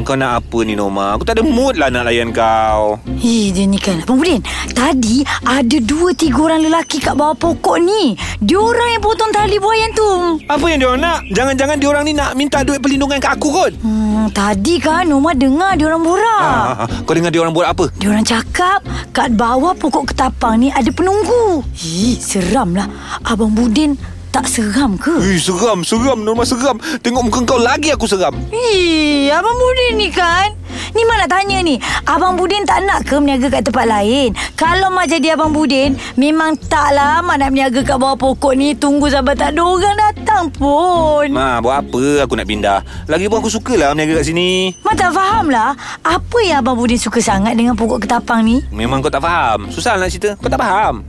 Kau nak apa ni Noma Aku tak ada mood lah nak layan kau Eh, dia ni kan. Abang Budin, tadi ada dua tiga orang lelaki kat bawah pokok ni. Diorang yang potong tali buayan tu. Apa yang diorang nak? Jangan-jangan diorang ni nak minta duit perlindungan kat aku kot Hmm, tadi kan Noma dengar diorang borak. ah, ah, Kau dengar diorang buat apa? Diorang cakap kat bawah pokok ketapang ni ada penunggu. Ih, seram lah. Abang Budin tak seram ke? Eh, seram, seram. Norma seram. Tengok muka kau lagi aku seram. Ih, Abang Budin ni kan? Ni mak nak tanya ni? Abang Budin tak nak ke berniaga kat tempat lain? Kalau mak jadi Abang Budin Memang taklah mak nak berniaga kat bawah pokok ni. Tunggu sampai tak ada orang datang pun. Ma, buat apa aku nak pindah? Lagipun aku sukalah berniaga kat sini. Mak tak faham lah. Apa yang Abang Budin suka sangat dengan pokok ketapang ni? Memang kau tak faham. Susah nak cerita. Kau tak faham.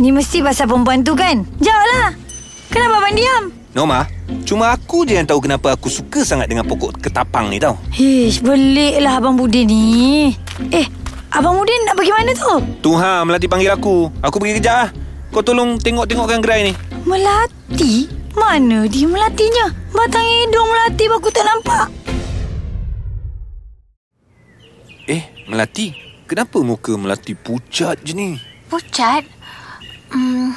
Ni mesti pasal perempuan tu kan? Jawablah Kenapa abang diam? Norma Cuma aku je yang tahu kenapa aku suka sangat dengan pokok ketapang ni tau Hish, belik lah Abang Budin ni Eh, Abang Budin nak pergi mana tu? Tu ha, Melati panggil aku Aku pergi kejap lah Kau tolong tengok-tengokkan gerai ni Melati? Mana dia melatinya? Batang hidung melati aku tak nampak. Eh, Melati Kenapa muka Melati pucat je ni? Pucat? Hmm,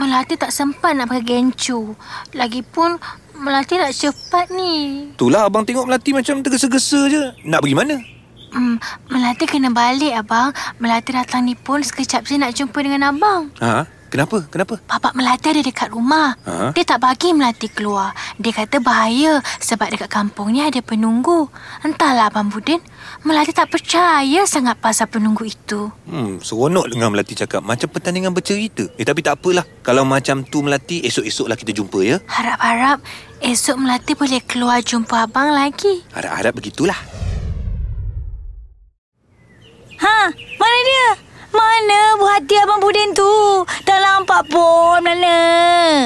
Melati tak sempat nak pakai gencu. Lagipun Melati nak cepat ni. Itulah abang tengok Melati macam tergesa-gesa je Nak pergi mana? Hmm, Melati kena balik abang. Melati datang ni pun sekejap je nak jumpa dengan abang. Ha? Kenapa? Kenapa? Bapak Melati ada dekat rumah. Ha? Dia tak bagi Melati keluar. Dia kata bahaya sebab dekat kampung ni ada penunggu. Entahlah Abang Budin, Melati tak percaya sangat pasal penunggu itu. Hmm, seronok dengar Melati cakap Macam pertandingan bercerita Eh tapi tak apalah Kalau macam tu Melati Esok-esoklah kita jumpa ya Harap-harap esok Melati boleh keluar jumpa abang lagi. Harap-harap begitulah Ha, mana dia? Mana buah hati Abang Budin tu? Tak nampak pun mana.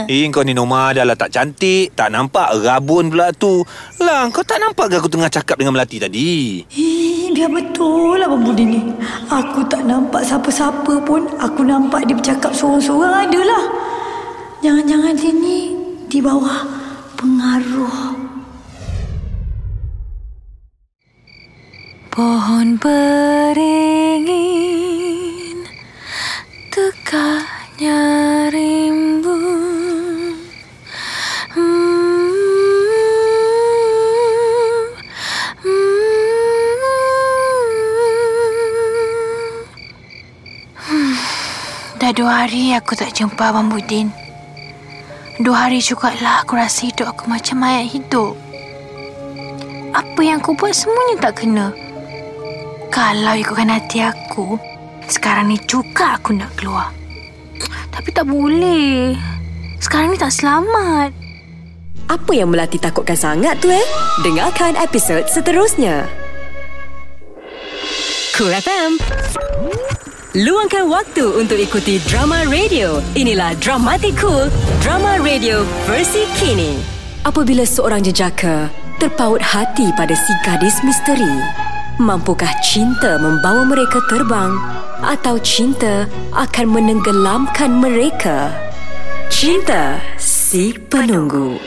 Eh kau ni Norma dah lah tak cantik Tak nampak rabun pula tu Lah kau tak nampak ke aku tengah cakap dengan Melati tadi Eh, biar betul Abang Budin ni. Aku tak nampak siapa-siapa pun. Aku nampak dia bercakap seorang-seorang adalah. Jangan-jangan dia ni di bawah pengaruh. Pohon beringin Hmm, hmm. Dah dua hari aku tak jumpa Abang Budin. Dua hari jugalah aku rasa hidup aku macam mayat hidup. Apa yang aku buat semuanya tak kena. Kalau ikutkan hati aku, sekarang ni juga aku nak keluar. Tapi tak boleh. Sekarang ni tak selamat. Apa yang Melati takutkan sangat tu eh? Dengarkan episod seterusnya. Cool FM. Luangkan waktu untuk ikuti drama radio. Inilah Dramatic Cool, drama radio versi kini. Apabila seorang jejaka terpaut hati pada si gadis misteri, mampukah cinta membawa mereka terbang atau cinta akan menenggelamkan mereka? Cinta Si Penunggu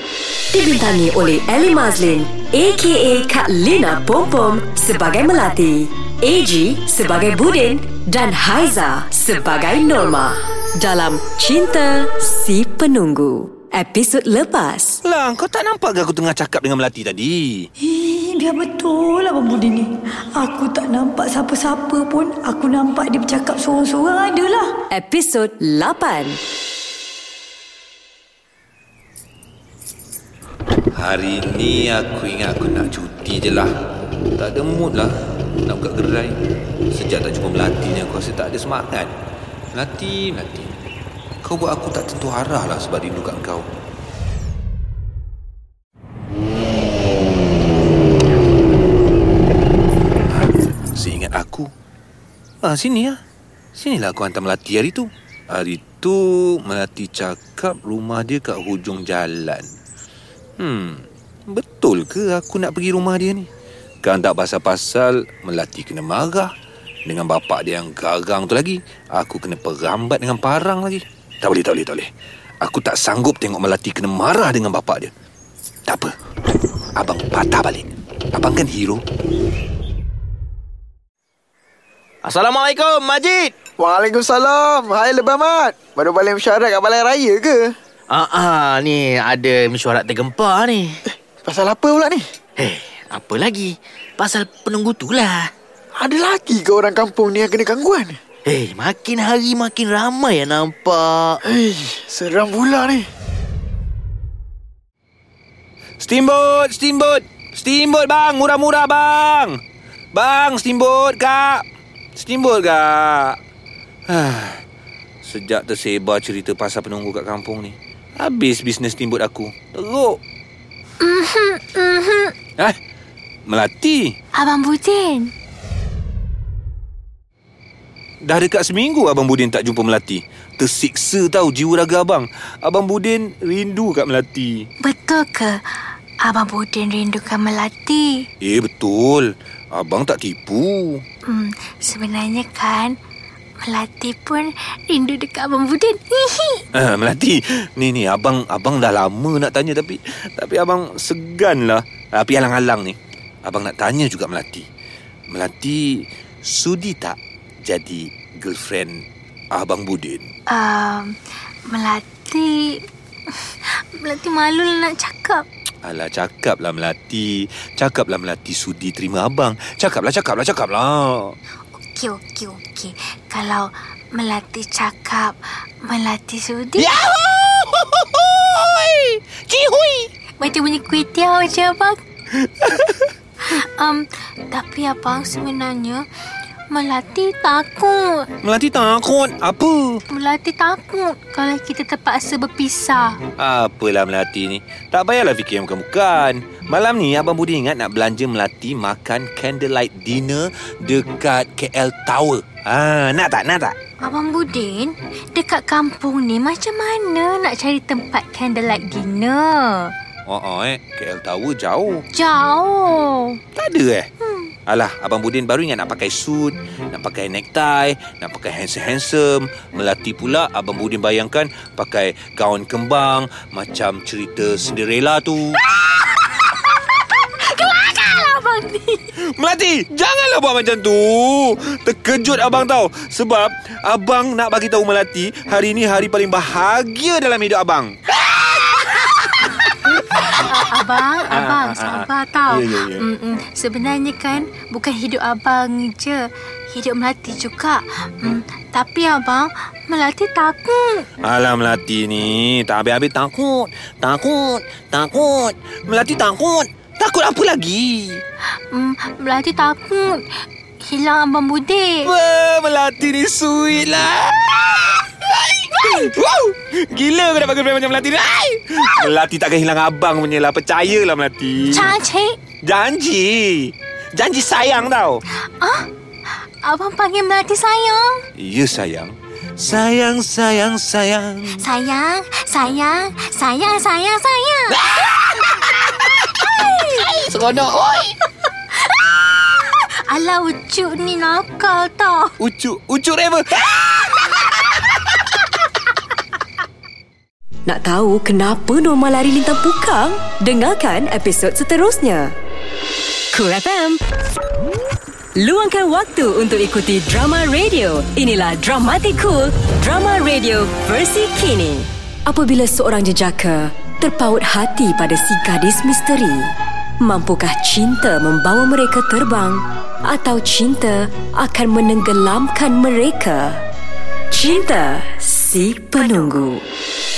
Dibintangi oleh Ellie Mazlin A.K.A. Kak Lina Pompom sebagai Melati AG sebagai Budin dan Haiza sebagai Norma dalam Cinta Si Penunggu episod lepas Lah kau tak nampak ke aku tengah cakap dengan Melati tadi Eh, biar betul Abang Budin ni. Aku tak nampak siapa-siapa pun. Aku nampak dia bercakap seorang-seorang adalah. episod 8 Hari ni aku ingat aku nak cuti je lah. Tak ada mood lah. Nak buka gerai Sejak tak jumpa Melati ni aku rasa tak ada semangat. Melati, Melati Kau buat aku tak tentu arah lah sebab rindu kat kau Ha, Seingat aku Ah sini lah Sinilah aku hantar Melati hari tu Hari tu Melati cakap rumah dia kat hujung jalan Hmm, betul ke aku nak pergi rumah dia ni? Kan tak pasal-pasal Melati kena marah dengan bapak dia yang garang tu lagi. Aku kena perambat dengan parang lagi. Tak boleh, tak boleh, tak boleh. Aku tak sanggup tengok Melati kena marah dengan bapak dia. Tak apa. Abang patah balik. Abang kan hero. Assalamualaikum, Majid. Waalaikumsalam. Hai Lebah Mat. Baru balik mesyuarat kat balai raya ke? Ah, ah ni ada mesyuarat tergempar ni. Pasal apa pula ni? Hei, apa lagi? Pasal penunggu tu lah. Ada lagi ke orang kampung ni yang kena gangguan? Hei, makin hari makin ramai yang nampak. Hei, seram pula ni. Steamboat, steamboat. Steamboat bang, murah-murah bang. Bang, steamboat kak. Steamboat kak. Sejak tersebar cerita pasal penunggu kat kampung ni. Habis bisnes steamboat aku. Teruk. Eh, Melati. Abang Budin. Dah dekat seminggu Abang Budin tak jumpa Melati. Tersiksa tahu jiwa raga abang. Abang Budin rindu kat Melati. Betul ke? Abang Budin rindukan Melati. Eh, betul. Abang tak tipu. Hmm, sebenarnya kan Melati pun rindu dekat Abang Budin. Ah, Melati, ni ni abang abang dah lama nak tanya tapi tapi abang segan lah. Tapi alang-alang ni, abang nak tanya juga Melati. Melati sudi tak jadi girlfriend abang Budin? Um, Melati... Melati malu nak cakap. Alah cakaplah Melati. Cakaplah Melati sudi terima abang. Cakaplah, cakaplah, cakaplah. Okey, okey, okey. Kalau Melati cakap, Melati sudi... Yahoo! Cihui! Macam bunyi kuih tiaw je, abang. um, tapi abang sebenarnya Melati takut. Melati takut. Apa? Melati takut kalau kita terpaksa berpisah. Apalah Melati ni. Tak payahlah fikir yang bukan-bukan. Malam ni Abang Budi ingat nak belanja Melati makan candlelight dinner dekat KL Tower. Ah, nak tak? Nak tak? Abang Budin, dekat kampung ni macam mana nak cari tempat candlelight dinner? Oh, oh eh. KL Tower jauh. Jauh. Tak ada eh? Hmm. Alah, Abang Budin baru ingat nak pakai suit, nak pakai necktie, nak pakai handsome-handsome. Melati pula Abang Budin bayangkan pakai gaun kembang macam cerita Cinderella tu. Kelakarlah abang ni. Melati, janganlah buat macam tu. Terkejut abang tahu. Sebab abang nak bagi tahu Melati, hari ini hari paling bahagia dalam hidup abang. Abang, abang, ah, ah. sabar tau. Ya, ya, ya. Mm-mm. Sebenarnya kan bukan hidup abang je. Hidup Melati juga. Mm, tapi abang, Melati takut. Alah Melati ni, tak habis-habis takut. Takut, takut. Melati takut. Takut apa lagi? Mm, Melati takut. Hilang abang Budin. Wah, Melati ni sweet lah. Wow, gila kau dapat girlfriend macam Melati ni. Melati takkan hilang abang punya lah. Percayalah Melati. Cantik. Janji. Janji sayang tau. Ah, abang panggil Melati sayang. Ya sayang. Sayang, sayang, sayang. Sayang, sayang, sayang, sayang, sayang. Seronok. Oi. Alah, ucuk ni nakal tau. Ucuk, ucuk Reva. Nak tahu kenapa Norma lari lintang pukang? Dengarkan episod seterusnya. Cool FM. Luangkan waktu untuk ikuti drama radio. Inilah Dramatic Cool, drama radio versi kini. Apabila seorang jejaka terpaut hati pada si gadis misteri, mampukah cinta membawa mereka terbang atau cinta akan menenggelamkan mereka? Cinta Si Penunggu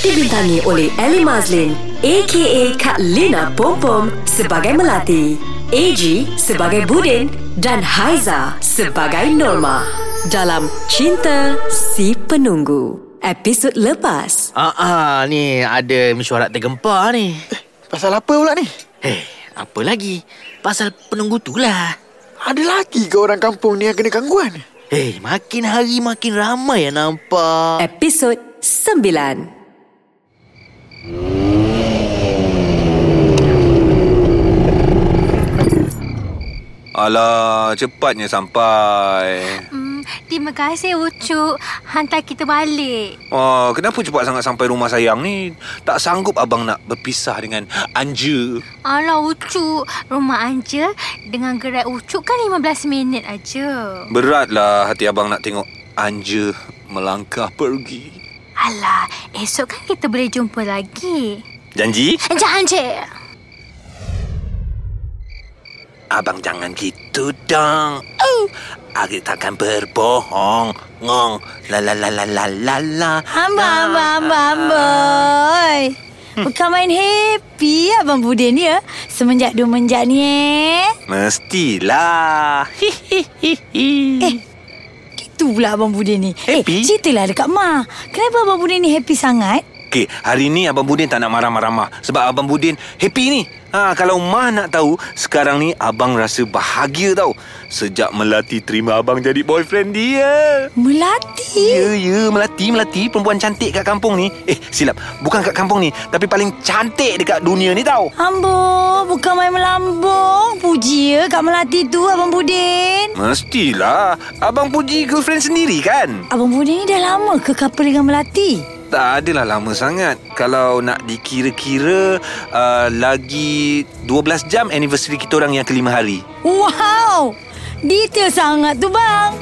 Dibintangi oleh Ellie Mazlin A.K.A. Kak Lina Pompom sebagai Melati AG sebagai Budin dan Haiza sebagai Norma dalam Cinta Si Penunggu episod lepas. Ah, ah ni ada mesyuarat tergempar ni. Pasal apa pula ni? Hei, apa lagi? Pasal penunggu tu lah. Ada lagi ke orang kampung ni yang kena gangguan? Hei, makin hari makin ramai yang nampak. Episod 9. Alah, cepatnya sampai. Hmm, terima kasih Ucuk. Hantar kita balik. Oh, kenapa cepat sangat sampai rumah sayang ni? Tak sanggup abang nak berpisah dengan Anja. Alah Ucuk, rumah Anja dengan gerai Ucuk kan 15 minit aja. Beratlah hati abang nak tengok Anja melangkah pergi. Alah, esok kan kita boleh jumpa lagi. Janji? Cik. Abang jangan gitu dong. Oh, aku takkan berbohong. Ngong. La la la la la la la. Hamba, hamba, hamba, hamba. Oi. Bukan main happy Abang Budin ya Semenjak dua menjak ni eh Mestilah. Eh Itu pula Abang Budin ni Happy? Eh ceritalah dekat Ma Kenapa Abang Budin ni happy sangat Okey, hari ni Abang Budin tak nak marah-marah Sebab Abang Budin happy ni. Ha, kalau Mah nak tahu, sekarang ni Abang rasa bahagia tau. Sejak Melati terima Abang jadi boyfriend dia. Melati Ya, ya, Melati, Melati perempuan cantik kat kampung ni. Eh, silap. Bukan kat kampung ni, tapi paling cantik dekat dunia ni tau. Ambo Bukan main melambung Puji ya Kak Melati tu Abang Budin Mestilah. Abang puji girlfriend sendiri kan? Abang Budin ni dah lama ke couple dengan Melati Tak adalah lama sangat. Kalau nak dikira-kira, uh, lagi 12 jam anniversary kita orang yang kelima hari. Wow Detail sangat tu bang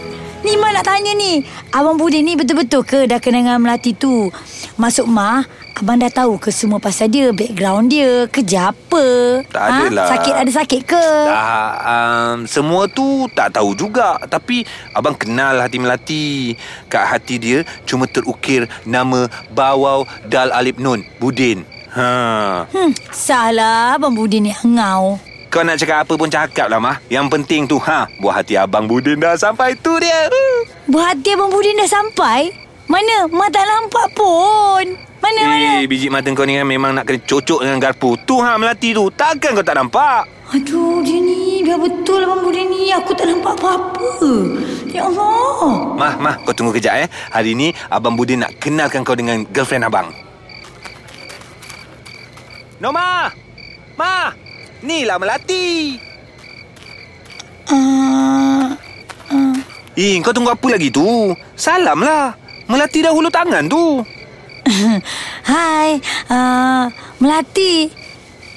Ni Ma nak tanya ni Abang Budin ni betul-betul ke dah kenal dengan Melati tu Masuk Ma Abang dah tahu ke semua pasal dia Background dia Kerja apa Tak adalah. Sakit ada sakit ke Tak, um, semua tu tak tahu juga. Tapi abang kenal hati Melati. Kat hati dia cuma terukir nama Bawau Dal Alip Nun, Budin. Ha. Hmm, salah Abang Budin ni ngau Kau nak cakap apa pun cakap lah, Mah. Yang penting tu, ha, buah hati abang Budin dah sampai tu dia. Buat hati Abang Budin dah sampai Mana? Ma tak nampak pun Mana, mana? Eh, biji mata kau ni kan memang nak kena cocok dengan garpu. Tu ha Melati tu. Takkan kau tak nampak? Aduh, dia ni biar betul Abang Budin ni. Aku tak nampak apa-apa. Ya Allah. Mah, Mah, kau tunggu kejap eh. Hari ni Abang Budin nak kenalkan kau dengan girlfriend abang. Noma! Ma! Ni lah Melati. Uh, uh. Eh, kau tunggu apa lagi tu? Salam lah. Melati dah hulu tangan tu. Hai, uh, Melati.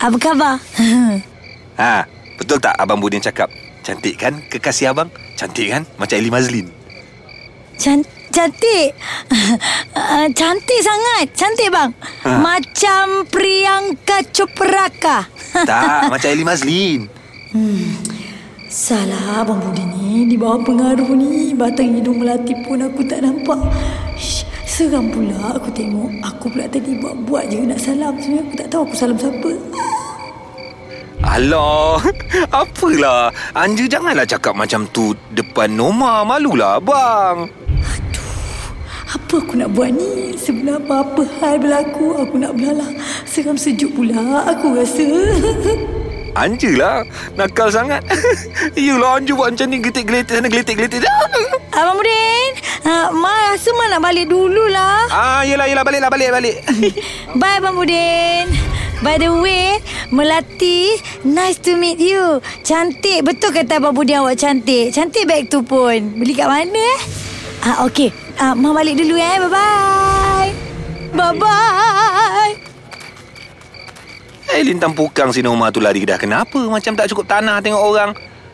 Apa khabar? Ha, betul tak Abang Budin cakap? Cantik kan kekasih abang? Cantik kan? Macam Eli Mazlin. Can- cantik. Uh, cantik sangat. Cantik bang. Ha. Macam Priyanka Chopraka. tak, macam Eli Mazlin. Salah Abang Budin ni Di bawah pengaruh ni Batang hidung melati pun aku tak nampak Shh, Seram pula aku tengok Aku pula tadi buat-buat je nak salam Sebenarnya aku tak tahu aku salam siapa Alah, apalah. Anja janganlah cakap macam tu depan Noma. Malulah abang. Apa aku nak buat ni Sebelah apa-apa hal berlaku Aku nak belalah Seram sejuk pula Aku rasa Anja lah. Nakal sangat. Yelah Anja buat macam ni. Geletik-geletik sana, geletik-geletik. Abang Budin uh, Ma rasa Ma nak balik dululah ah, yelah, yelah. Baliklah, balik, balik. Bye Abang Budin By the way Melati Nice to meet you Cantik Betul kata Abang Budin awak cantik Cantik bag tu pun Beli kat mana eh ah, Okay ah, Ma balik dulu eh Bye-bye Bye-bye eh, lintang pukang si Noma tu lari dah. Kenapa? Macam tak cukup tanah tengok orang.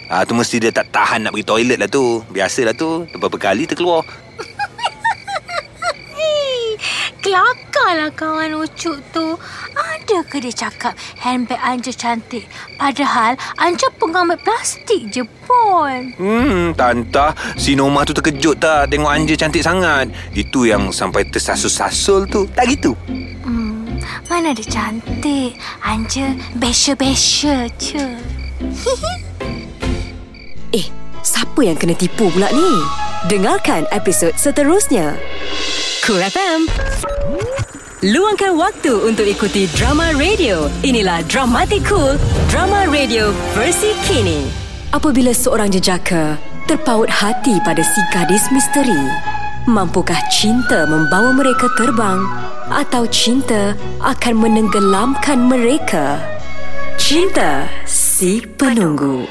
Ah, tu mesti dia tak tahan nak pergi toilet lah tu. Biasalah tu. Beberapa kali terkeluar. Kelakarlah kawan Ucuk tu. Ada ke dia cakap handbag Anja cantik? Padahal Anja pengambil plastik je pun. Hmm, tantah. Si Noma tu terkejut tak tengok Anja cantik sangat. Itu yang sampai tersasul-sasul tu. Tak gitu? Hmm, mana dia cantik. Anja besya-besya je. Eh, siapa yang kena tipu pula ni? Dengarkan episod seterusnya. Cool FM. Luangkan waktu untuk ikuti drama radio. Inilah Dramatic Cool, drama radio versi kini. Apabila seorang jejaka terpaut hati pada si gadis misteri, mampukah cinta membawa mereka terbang atau cinta akan menenggelamkan mereka? Cinta si penunggu.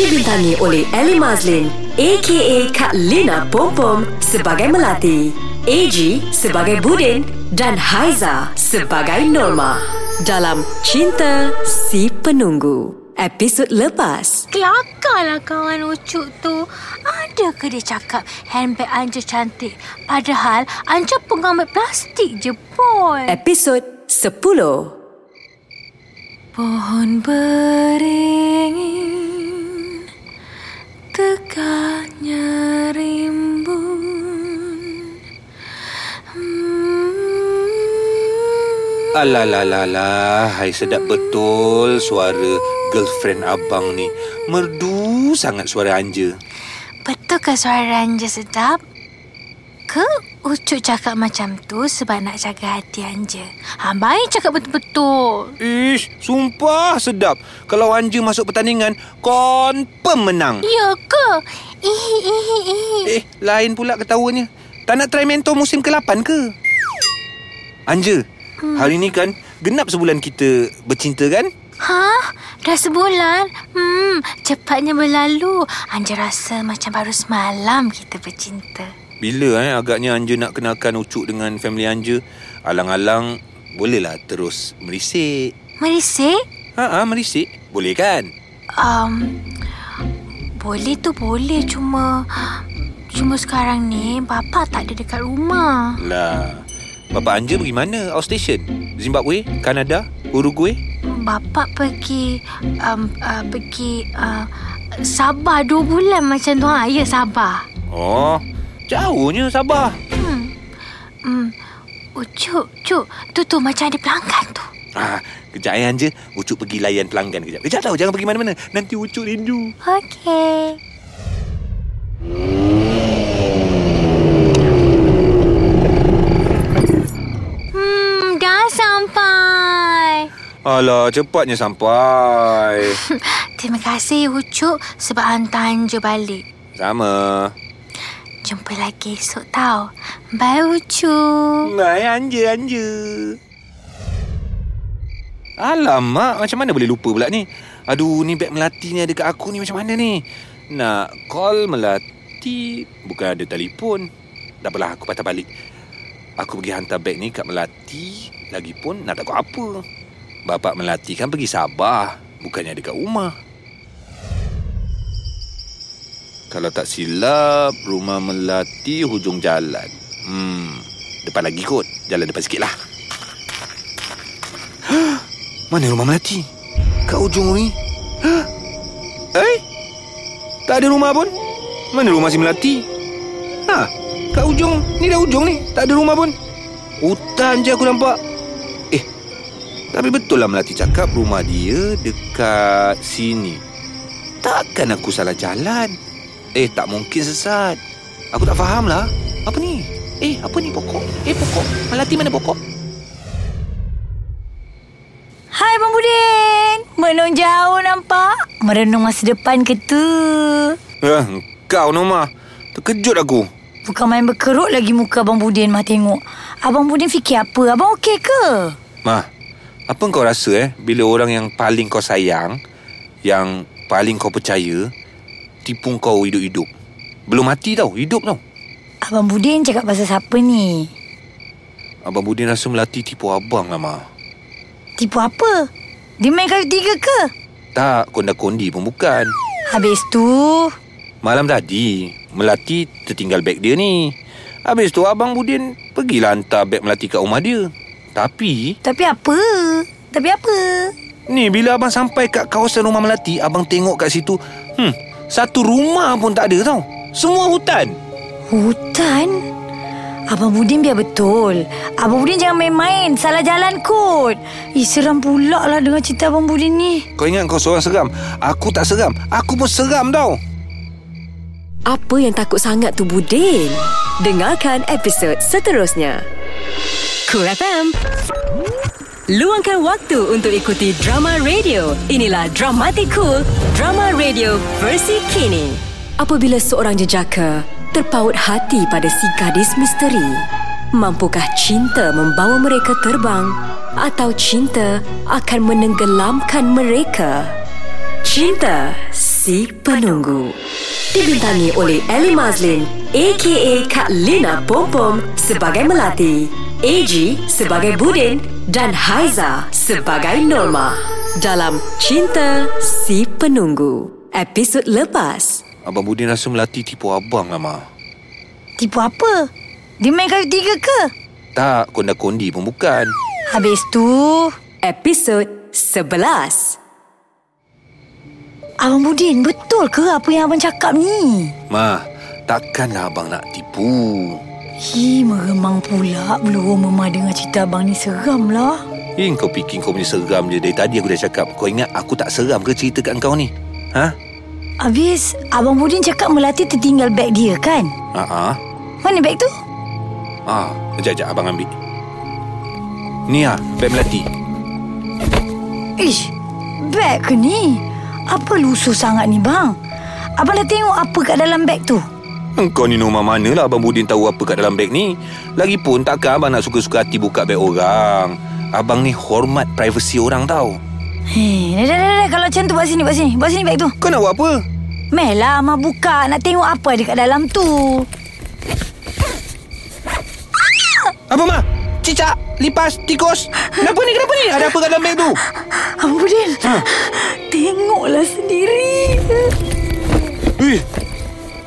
dibintangi oleh Ellie Mazlin aka Kak Lina Pompom sebagai Melati, AG sebagai Budin dan Haiza sebagai Norma dalam Cinta Si Penunggu. Episod lepas. Kelakarlah kawan Ucuk tu. Ada ke dia cakap handbag Anja cantik? Padahal Anja penggambar plastik je pun. Episod 10. Pohon beringin Tegaknya rimbun Hmm. Alalalala, hai sedap betul suara girlfriend abang ni. Merdu sangat suara Anja. Betul ke suara Anja sedap? Ke Ucuk cakap macam tu sebab nak jaga hati Anja? Ha, baik cakap betul-betul. Ish, sumpah sedap. Kalau Anja masuk pertandingan, confirm menang. Ya ke? Ihi, ihi, ihi. Eh, lain pula ketawanya. Tak nak try mentor musim ke-8 ke? Anja, hmm. hari ni kan genap sebulan kita bercinta kan? Ha? Dah sebulan? Hmm, cepatnya berlalu. Anja rasa macam baru semalam kita bercinta. Bila eh agaknya Anja nak kenalkan Ucuk dengan family Anja, alang-alang bolehlah terus merisik. Merisik? Ha ah, merisik. Boleh kan? Um, boleh tu boleh cuma cuma sekarang ni bapa tak ada dekat rumah. Lah. Bapa Anja pergi mana? Outstation? Zimbabwe? Kanada? Uruguay? Bapa pergi um, uh, pergi uh, Sabah dua bulan macam tu ha. Ya Sabah. Oh, jauhnya Sabah. Hmm. Hmm. Oh, cuk, cuk. Tu tu macam ada pelanggan tu. Ah, kejap eh Anja. Ucuk pergi layan pelanggan kejap. Kejap tau, jangan pergi mana-mana. Nanti Ucuk rindu. Okey. Hmm, dah sampai. Alah, cepatnya sampai. Terima kasih Ucuk sebab hantar Anja balik. Sama. Jumpa lagi esok tau. Bye Ucuk. Mai Anja, Anja. Alamak, macam mana boleh lupa pula ni? Aduh, ni beg Melati ni ada kat aku ni macam mana ni? Nak call Melati, bukan ada telefon. Tak apalah, aku patah balik. Aku pergi hantar beg ni kat Melati, lagipun nak takut apa. Bapak Melati kan pergi Sabah, bukannya ada kat rumah. Kalau tak silap, rumah Melati hujung jalan. Hmm, depan lagi kot. Jalan depan sikit lah. Mana rumah Melati? Kat ujung ni? Eh? Tak ada rumah pun? Mana rumah si Melati? Ha? Kat ujung? Ni dah ujung ni. Tak ada rumah pun. Hutan je aku nampak. Tapi betul lah Melati cakap rumah dia dekat sini. Takkan aku salah jalan? Eh, tak mungkin sesat. Aku tak faham lah. Apa ni? Eh, apa ni pokok? Eh, pokok. Melati mana pokok? Hai Bang Budin. Menung jauh nampak. Merenung masa depan ke tu? Eh, kau Norma. Terkejut aku. Bukan main berkerut lagi muka Abang Budin mah tengok. Abang Budin fikir apa? Abang okey ke? Ma, apa kau rasa eh bila orang yang paling kau sayang, yang paling kau percaya, tipu kau hidup-hidup? Belum mati tau, hidup tau. Abang Budin cakap pasal siapa ni? Abang Budin rasa Melati tipu abang lah, Ma. Tipu apa? Dia main kayu tiga ke? Tak, konda-kondi pun bukan. Habis tu... Malam tadi, Melati tertinggal beg dia ni. Habis tu Abang Budin pergilah hantar beg Melati kat rumah dia. Tapi, Tapi apa? Tapi apa? ni bila Abang sampai kat kawasan rumah Melati, Abang tengok kat situ, hmm, satu rumah pun tak ada tau. Semua hutan. Hutan? Abang Budin biar betul. Abang Budin jangan main-main. Salah jalan kot. Ih, seram pula lah dengan cerita Abang Budin ni. Kau ingat kau seorang seram? Aku tak seram. Aku pun seram tau. Apa yang takut sangat tu Budin? Dengarkan episod seterusnya. Cool FM. Luangkan waktu untuk ikuti drama radio. Inilah Dramatic Cool, drama radio versi kini. Apabila seorang jejaka terpaut hati pada si gadis misteri, mampukah cinta membawa mereka terbang atau cinta akan menenggelamkan mereka? Cinta Si Penunggu Dibintangi oleh Ellie Mazlin A.K.A. Kak Lina Pompom sebagai Melati AG sebagai Budin dan Haiza sebagai Norma dalam Cinta Si Penunggu episod lepas Abang Budin rasa Melati tipu abang lah, Ma. Tipu apa? Dia main kayu tiga ke? Tak, konda-kondi pun bukan. Habis tu, episod 11 Abang Budin, betul ke apa yang abang cakap ni? Ma, takkanlah abang nak tipu. Hi, meremang pula belum mama dengar cerita abang ni seram lah. Eh, kau fikir kau punya seram je. Dari tadi aku dah cakap. Kau ingat aku tak seram ke cerita kat kau ni? Ha? Habis, Abang Budin cakap Melati tertinggal beg dia kan? Ha-ha. Mana beg tu? Ah, sekejap, sekejap. Abang ambil. Ni ah, beg Melati. Ish, beg ke ni? Apa lusuh sangat ni bang? Abang dah tengok apa kat dalam beg tu? Engkau ni norma mana lah Abang Budin tahu apa kat dalam beg ni Lagipun takkan abang nak suka-suka hati buka beg orang Abang ni hormat privasi orang tau Hei, dah, dah, dah, dah. Kalau macam tu, buat sini, buat sini. Buat sini beg tu. Kau nak buat apa? Meh lah, Ma buka. Nak tengok apa ada kat dalam tu. Apa Ma? Cicak? Lipas? Tikus? Kenapa ni? Kenapa ni? Ada apa kat dalam beg tu? Abang Budin, ha? tengoklah sendiri.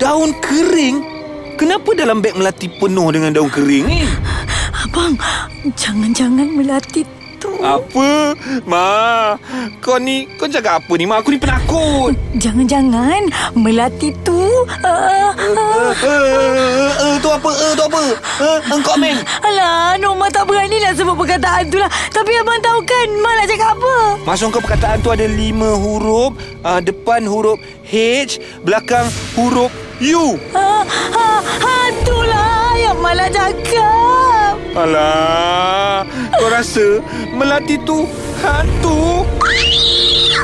Daun kering? Kenapa dalam beg Melati penuh dengan daun kering ni? Abang, jangan-jangan Melati tu. Apa? Ma, kau ni, kau cakap apa ni? Ma, aku ni penakut. Jangan-jangan Melati tu... Uh, uh, Eh, eh, eh, tu apa? Eh, tu apa? Eh, engkau men. alah, Norma tak berani nak sebut perkataan tu lah. Tapi abang tahu kan, Ma nak cakap apa? Masuk kau perkataan tu ada lima huruf. Uh, depan huruf H, belakang huruf U. Ha, ha, ha, itulah yang Ma nak cakap. Alah, kau rasa Melati tu hantu?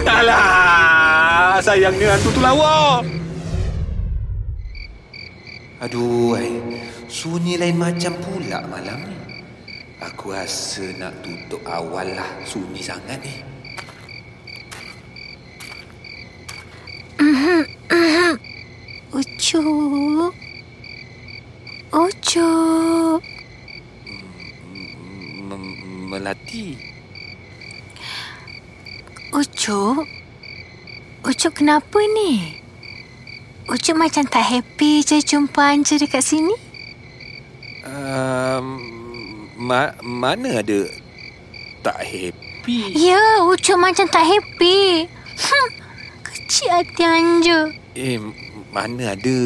Alah, sayangnya hantu tu lawa. Aduh, ay. sunyi lain macam pula malam ni. Aku rasa nak tutup awal lah sunyi sangat ni. Ucu. Ucu. M- Melati. Ucu. Ucu kenapa ni? Ucu macam tak happy je jumpa Anja dekat sini? Um, ma- mana ada tak happy? Ya, Ucu macam tak happy. Hm, kecil hati Anja. Eh, mana ada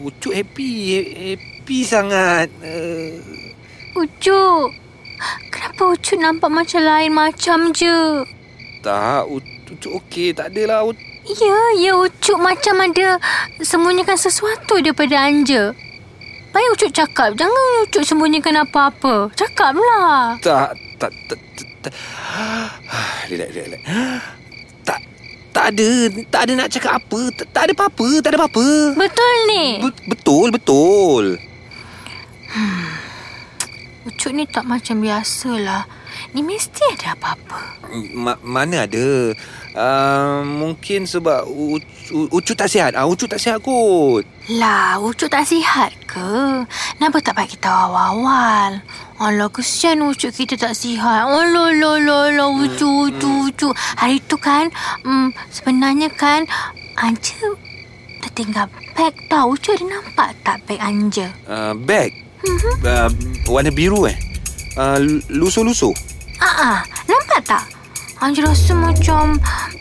Ucuk happy Happy sangat uh, Ucu. Kenapa Ucu nampak macam lain macam je? Tak Ucuk okey Tak adalah Ucuk Ya, ya Ucu macam ada sembunyikan sesuatu daripada Anja. Baik Ucu cakap, jangan Ucu sembunyikan apa-apa. Cakaplah. Tak Tak Tak Tak, tak. Relax relax Tak Tak ada Tak ada nak cakap apa Tak, tak ada apa-apa Tak ada apa-apa Betul ni? Be- Betul Betul Ucu ni tak macam biasalah. Ni mesti ada apa-apa. Ma- Mana ada uh, Mungkin sebab Ucuk, Ucuk tak sihat uh, Ucuk tak sihat kot Lah, Ucu tak sihat ke? Kenapa tak bagi tahu awal-awal? Alah, kesian Ucu kita tak sihat. Alah, alah, alah, alah, Ucu, Ucu, Ucu. Hari tu kan, mm, sebenarnya kan, Anja tertinggal beg tau. Ucu ada nampak tak beg Anja? uh, Uh, Warna biru eh uh, Lusuh-lusuh Ah, ah, nampak tak? Anja rasa macam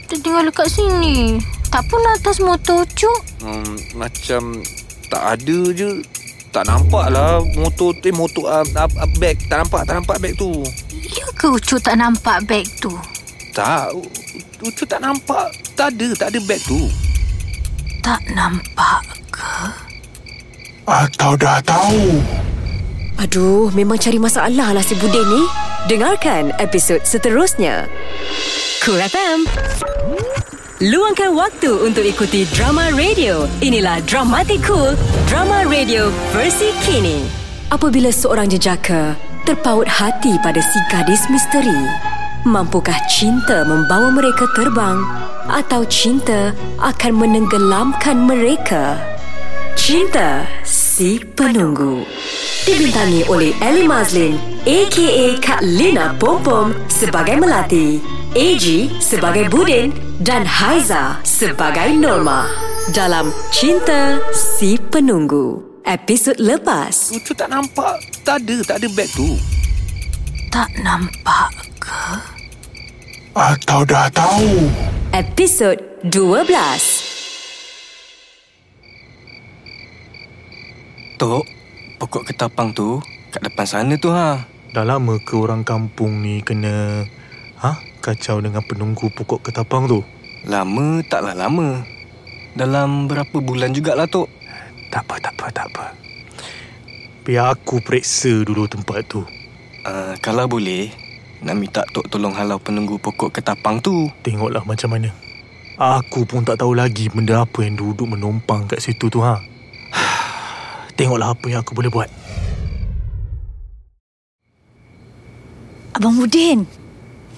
tertinggal dekat sini. Tak pun atas motor Ucu. um, Macam Tak ada je Tak nampak lah Motor tu eh, Motor uh, uh, Bag Tak nampak Tak nampak bag tu Ya ke Ucu tak nampak beg tu? Tak U- Ucu tak nampak Tak ada Tak ada bag tu Tak nampak ke? Atau dah tahu Aduh, memang cari masalah lah si Budin ni. Dengarkan episod seterusnya. Cool FM. Luangkan waktu untuk ikuti drama radio. Inilah Dramatic Cool, drama radio versi kini. Apabila seorang jejaka terpaut hati pada si gadis misteri. Mampukah cinta membawa mereka terbang atau cinta akan menenggelamkan mereka? Cinta si penunggu. Dibintangi oleh Ellie Mazlin aka Kak Lina Pompom sebagai Melati, AG sebagai Budin dan Haiza sebagai Norma. Dalam Cinta si Penunggu. Episod lepas. Ucu tak nampak. Tak ada, tak ada beg tu. Tak nampak ke? Atau dah tahu. Episod 12. Tok, pokok ketapang tu kat depan sana tu ha. Dah lama ke orang kampung ni kena ha kacau dengan penunggu pokok ketapang tu? Lama taklah lama. Dalam berapa bulan jugalah Tok. Tak apa, tak apa, tak apa. Biar aku periksa dulu tempat tu. Uh, kalau boleh, nak minta Tok tolong halau penunggu pokok ketapang tu. Tengoklah macam mana. Aku pun tak tahu lagi benda apa yang duduk menumpang kat situ tu ha. Tengoklah apa yang aku boleh buat. Abang Budin.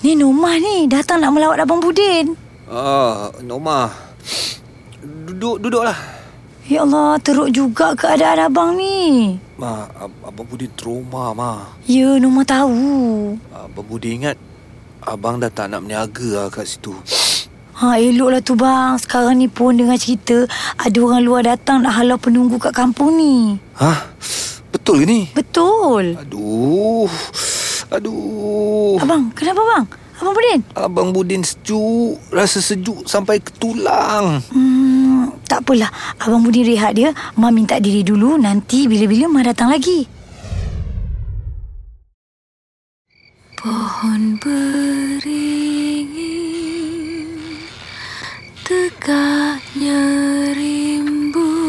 Ni Nomah ni datang nak melawat Abang Budin. Ah, Norma. Duduk, duduklah. Ya Allah, teruk juga keadaan abang ni. Ma, ab- Abang Budi trauma, Ma. Ya, Nomah tahu. Abang Budi ingat Abang dah tak nak meniaga lah kat situ. Ha, eloklah tu bang. Sekarang ni pun dengar cerita ada orang luar datang nak halau penunggu kat kampung ni. Hah? Betul ke ni? Betul. Aduh. Aduh. Abang, kenapa bang? Abang Budin? Abang Budin sejuk. Rasa sejuk sampai ke tulang. Hmm, tak apalah. Abang Budin rehat dia. Ma minta diri dulu. Nanti bila-bila Ma datang lagi. Pohon beringin Tegaknya rimbun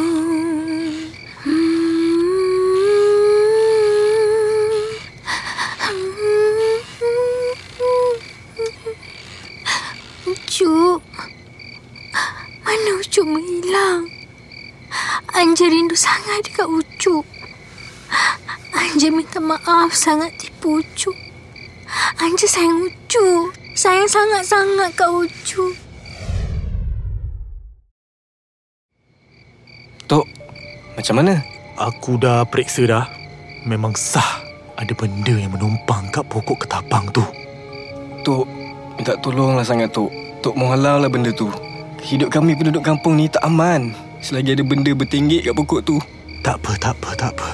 Ucuk Mana Ucuk menghilang Anja rindu sangat dekat Ucuk Anja minta maaf sangat tipu Ucuk Anja sayang Ucu. Sayang sangat-sangat kat Ucu. Tok, macam mana? Aku dah periksa dah. Memang sah ada benda yang menumpang kat pokok ketapang tu. Tok, minta tolonglah sangat Tok. Tok mau halau lah benda tu. Hidup kami penduduk kampung ni tak aman. Selagi ada benda bertinggik kat pokok tu. Tak apa, tak apa, tak apa.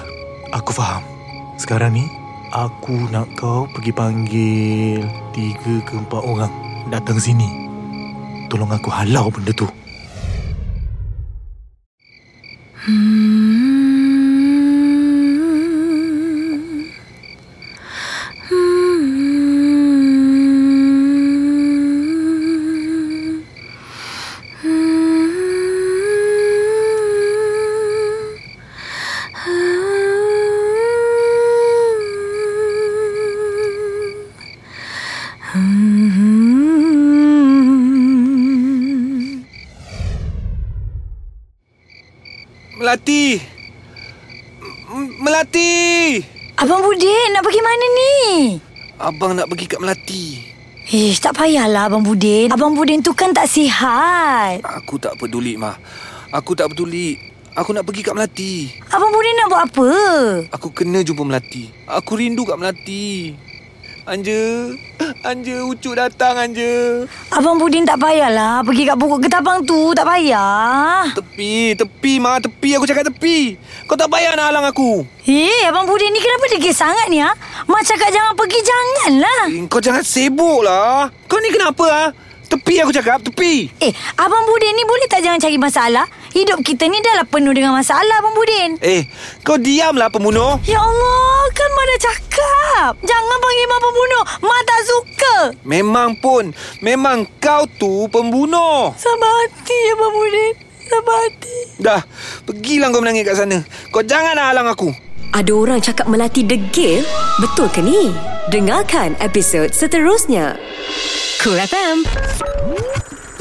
Aku faham. Sekarang ni, aku nak kau pergi panggil tiga ke empat orang datang sini. Tolong aku halau benda tu. Melati. Abang nak pergi kat Melati. Ish, tak payahlah Abang Budin. Abang Budin tu kan tak sihat. Aku tak peduli, Ma. Aku tak peduli. Aku nak pergi kat Melati. Abang Budin nak buat apa? Aku kena jumpa Melati. Aku rindu kat Melati. Anja. Anja, Ucuk datang, Anja. Abang Budin tak payahlah pergi kat pokok ketapang tu. Tak payah. Tepi, tepi, Ma. Tepi. Aku cakap tepi. Kau tak payah nak halang aku. Eh, Abang Budin ni kenapa degil sangat ni ha? Mak cakap jangan pergi, janganlah. Eh, Kau jangan sibuk lah. Kau ni kenapa, ha? Tepi aku cakap, tepi. Eh, Abang Budin ni boleh tak jangan cari masalah? Hidup kita ni dah lah penuh dengan masalah, Abang Budin. Eh, kau diamlah pembunuh. Ya Allah, kan Mak dah cakap. Jangan panggil Mak pembunuh. Mak tak suka. Memang pun. Memang kau tu pembunuh. Sabar hati, Abang Budin. Sabar hati. Dah, pergilah kau menangis kat sana. Kau jangan nak halang aku. Ada orang cakap Melati degil? Betul ke ni? Dengarkan episod seterusnya. Cool FM.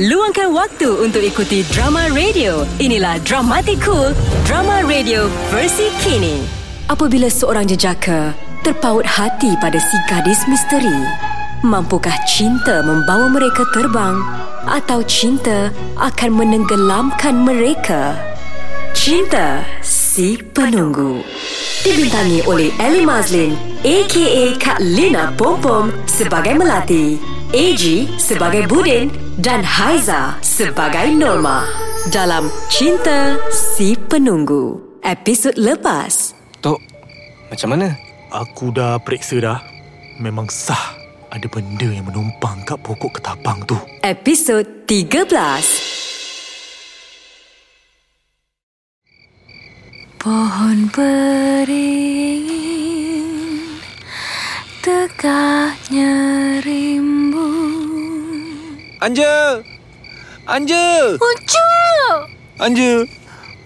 Luangkan waktu untuk ikuti drama radio. Inilah Dramatic Cool, drama radio versi kini. Apabila seorang jejaka terpaut hati pada si gadis misteri, Mampukah cinta membawa mereka terbang atau cinta akan menenggelamkan mereka? Cinta si penunggu. Dibintangi oleh Ellie Mazlin aka Kak Lina Pompom sebagai Melati, AG sebagai Budin dan Haiza sebagai Norma. Dalam Cinta si Penunggu. Episod lepas. Tok, macam mana? Aku dah periksa dah. Memang sah ada benda yang menumpang kat pokok ketapang tu. Episod 13. Pohon beringin Tegaknya rimbun Anja! Anja! Ucuk! Anja!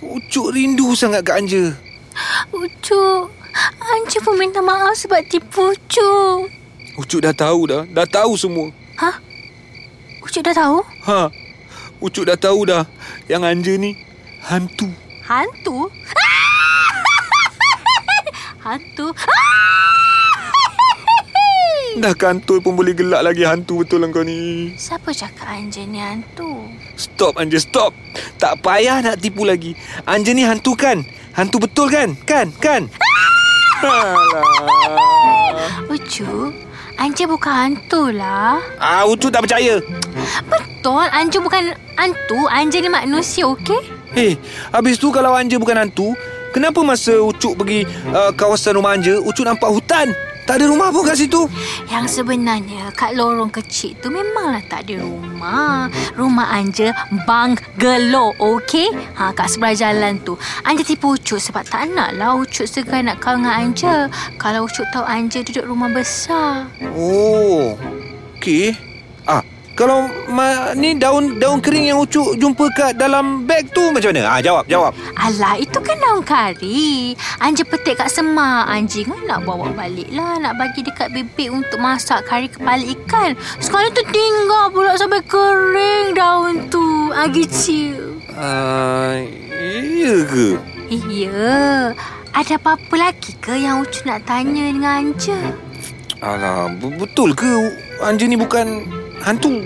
Ucuk rindu sangat kat Anja. Ucuk Anja pun minta maaf sebab tipu Ucuk Ucuk dah tahu dah. Dah tahu semua. Hah? Ucuk dah tahu? Ha. Ucuk dah tahu dah. Yang Anja ni hantu. Hantu? Hantu? Dah kantul pun boleh gelak lagi hantu betul kau ni. Siapa cakap Anja ni hantu? Stop Anja, stop. Tak payah nak tipu lagi. Anja ni hantu kan? Hantu betul kan? Kan? Kan? Alah. Ucuk, Anja bukan hantu lah. Ah, Ucuk tak percaya. Betul, Anja bukan hantu. Anja ni manusia, okey? Hei, habis tu kalau Anja bukan hantu, kenapa masa Ucuk pergi uh, kawasan rumah Anja, Ucuk nampak hutan? Tak ada rumah pun kat situ. Yang sebenarnya kat lorong kecil tu memanglah tak ada rumah. Rumah Anja banglo, okey? Ha, kat sebelah jalan tu. Anja tipu Ucuk sebab tak nak lah Ucuk segan nak kawan dengan Anja. Kalau Ucuk tahu Anja duduk rumah besar. Oh, okey. Ah, kalau ma, ni daun daun kering yang Ucuk jumpa kat dalam beg tu macam mana? Ah, jawab, jawab. Alah, itu kan daun kari. Anja petik kat semak. Anjing kan nak bawa balik lah. Nak bagi dekat bebek untuk masak kari kepala ikan. Sekali tu tinggal pula sampai kering daun tu. Agi chill. Ah, iya ke? Iya. Ada apa-apa lagi ke yang Ucu nak tanya dengan Anja? Alah, betul ke Anja ni bukan hantu?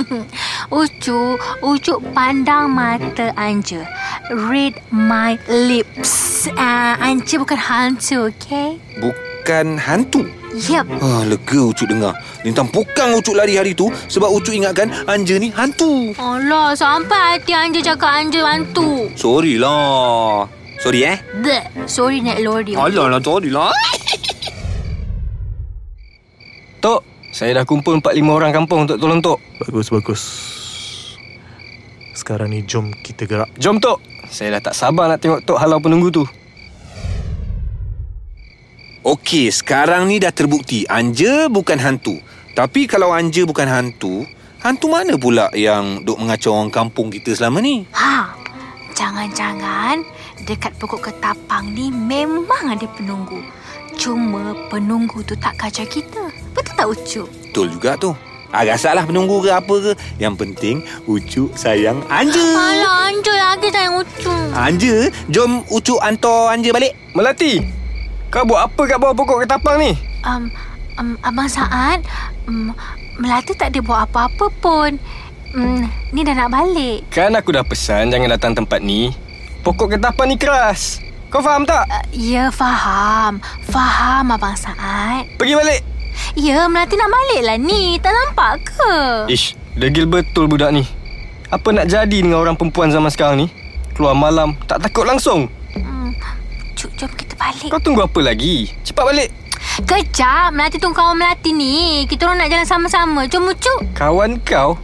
Ucu, Ucu pandang mata Anja. Read my lips. Uh, Anja bukan hantu, okay? Bukan hantu. Yep. Ah, lega Ucuk dengar. Lintang pukang Ucuk lari hari tu sebab Ucuk ingatkan Anja ni hantu. Alah, sampai hati Anja cakap Anja hantu. Sorry lah. Sorry eh. Bleh. Sorry naik lori. Alah lah, sorry lah. Tok, saya dah kumpul 4-5 orang kampung untuk tolong Tok. Bagus, bagus. Sekarang ni jom kita gerak. Jom Tok. Saya dah tak sabar nak tengok Tok halau penunggu tu. Okey, sekarang ni dah terbukti Anja bukan hantu. Tapi kalau Anja bukan hantu, hantu mana pula yang duk mengacau orang kampung kita selama ni? Ha, jangan-jangan dekat pokok ketapang ni memang ada penunggu. Cuma penunggu tu tak kacau kita. Tak Ucup? Betul juga tu. Ah, rasaklah penunggu ke apa ke. Yang penting Ucuk sayang Anja. Alah, Anja lagi sayang Ucup. Anja, jom Ucuk hantar Anja balik. Melati, kau buat apa kat bawah pokok ketapang ni? Um, um, Abang Saad, um, Melati tak ada buat apa-apa pun. Um, ni dah nak balik. Kan aku dah pesan jangan datang tempat ni. Pokok ketapang ni keras. Kau faham tak? Uh, ya, faham. Faham Abang Saad. Pergi balik. Ya, Melati nak balik lah ni. Tak nampak ke? Ish, degil betul budak ni. Apa nak jadi dengan orang perempuan zaman sekarang ni? Keluar malam, tak takut langsung. Hmm, Cuk, jom kita balik. Kau tunggu apa lagi? Cepat balik. Kejap, Melati tunggu kawan Melati ni. Kita orang nak jalan sama-sama. Jom, Ucuk. Kawan kau?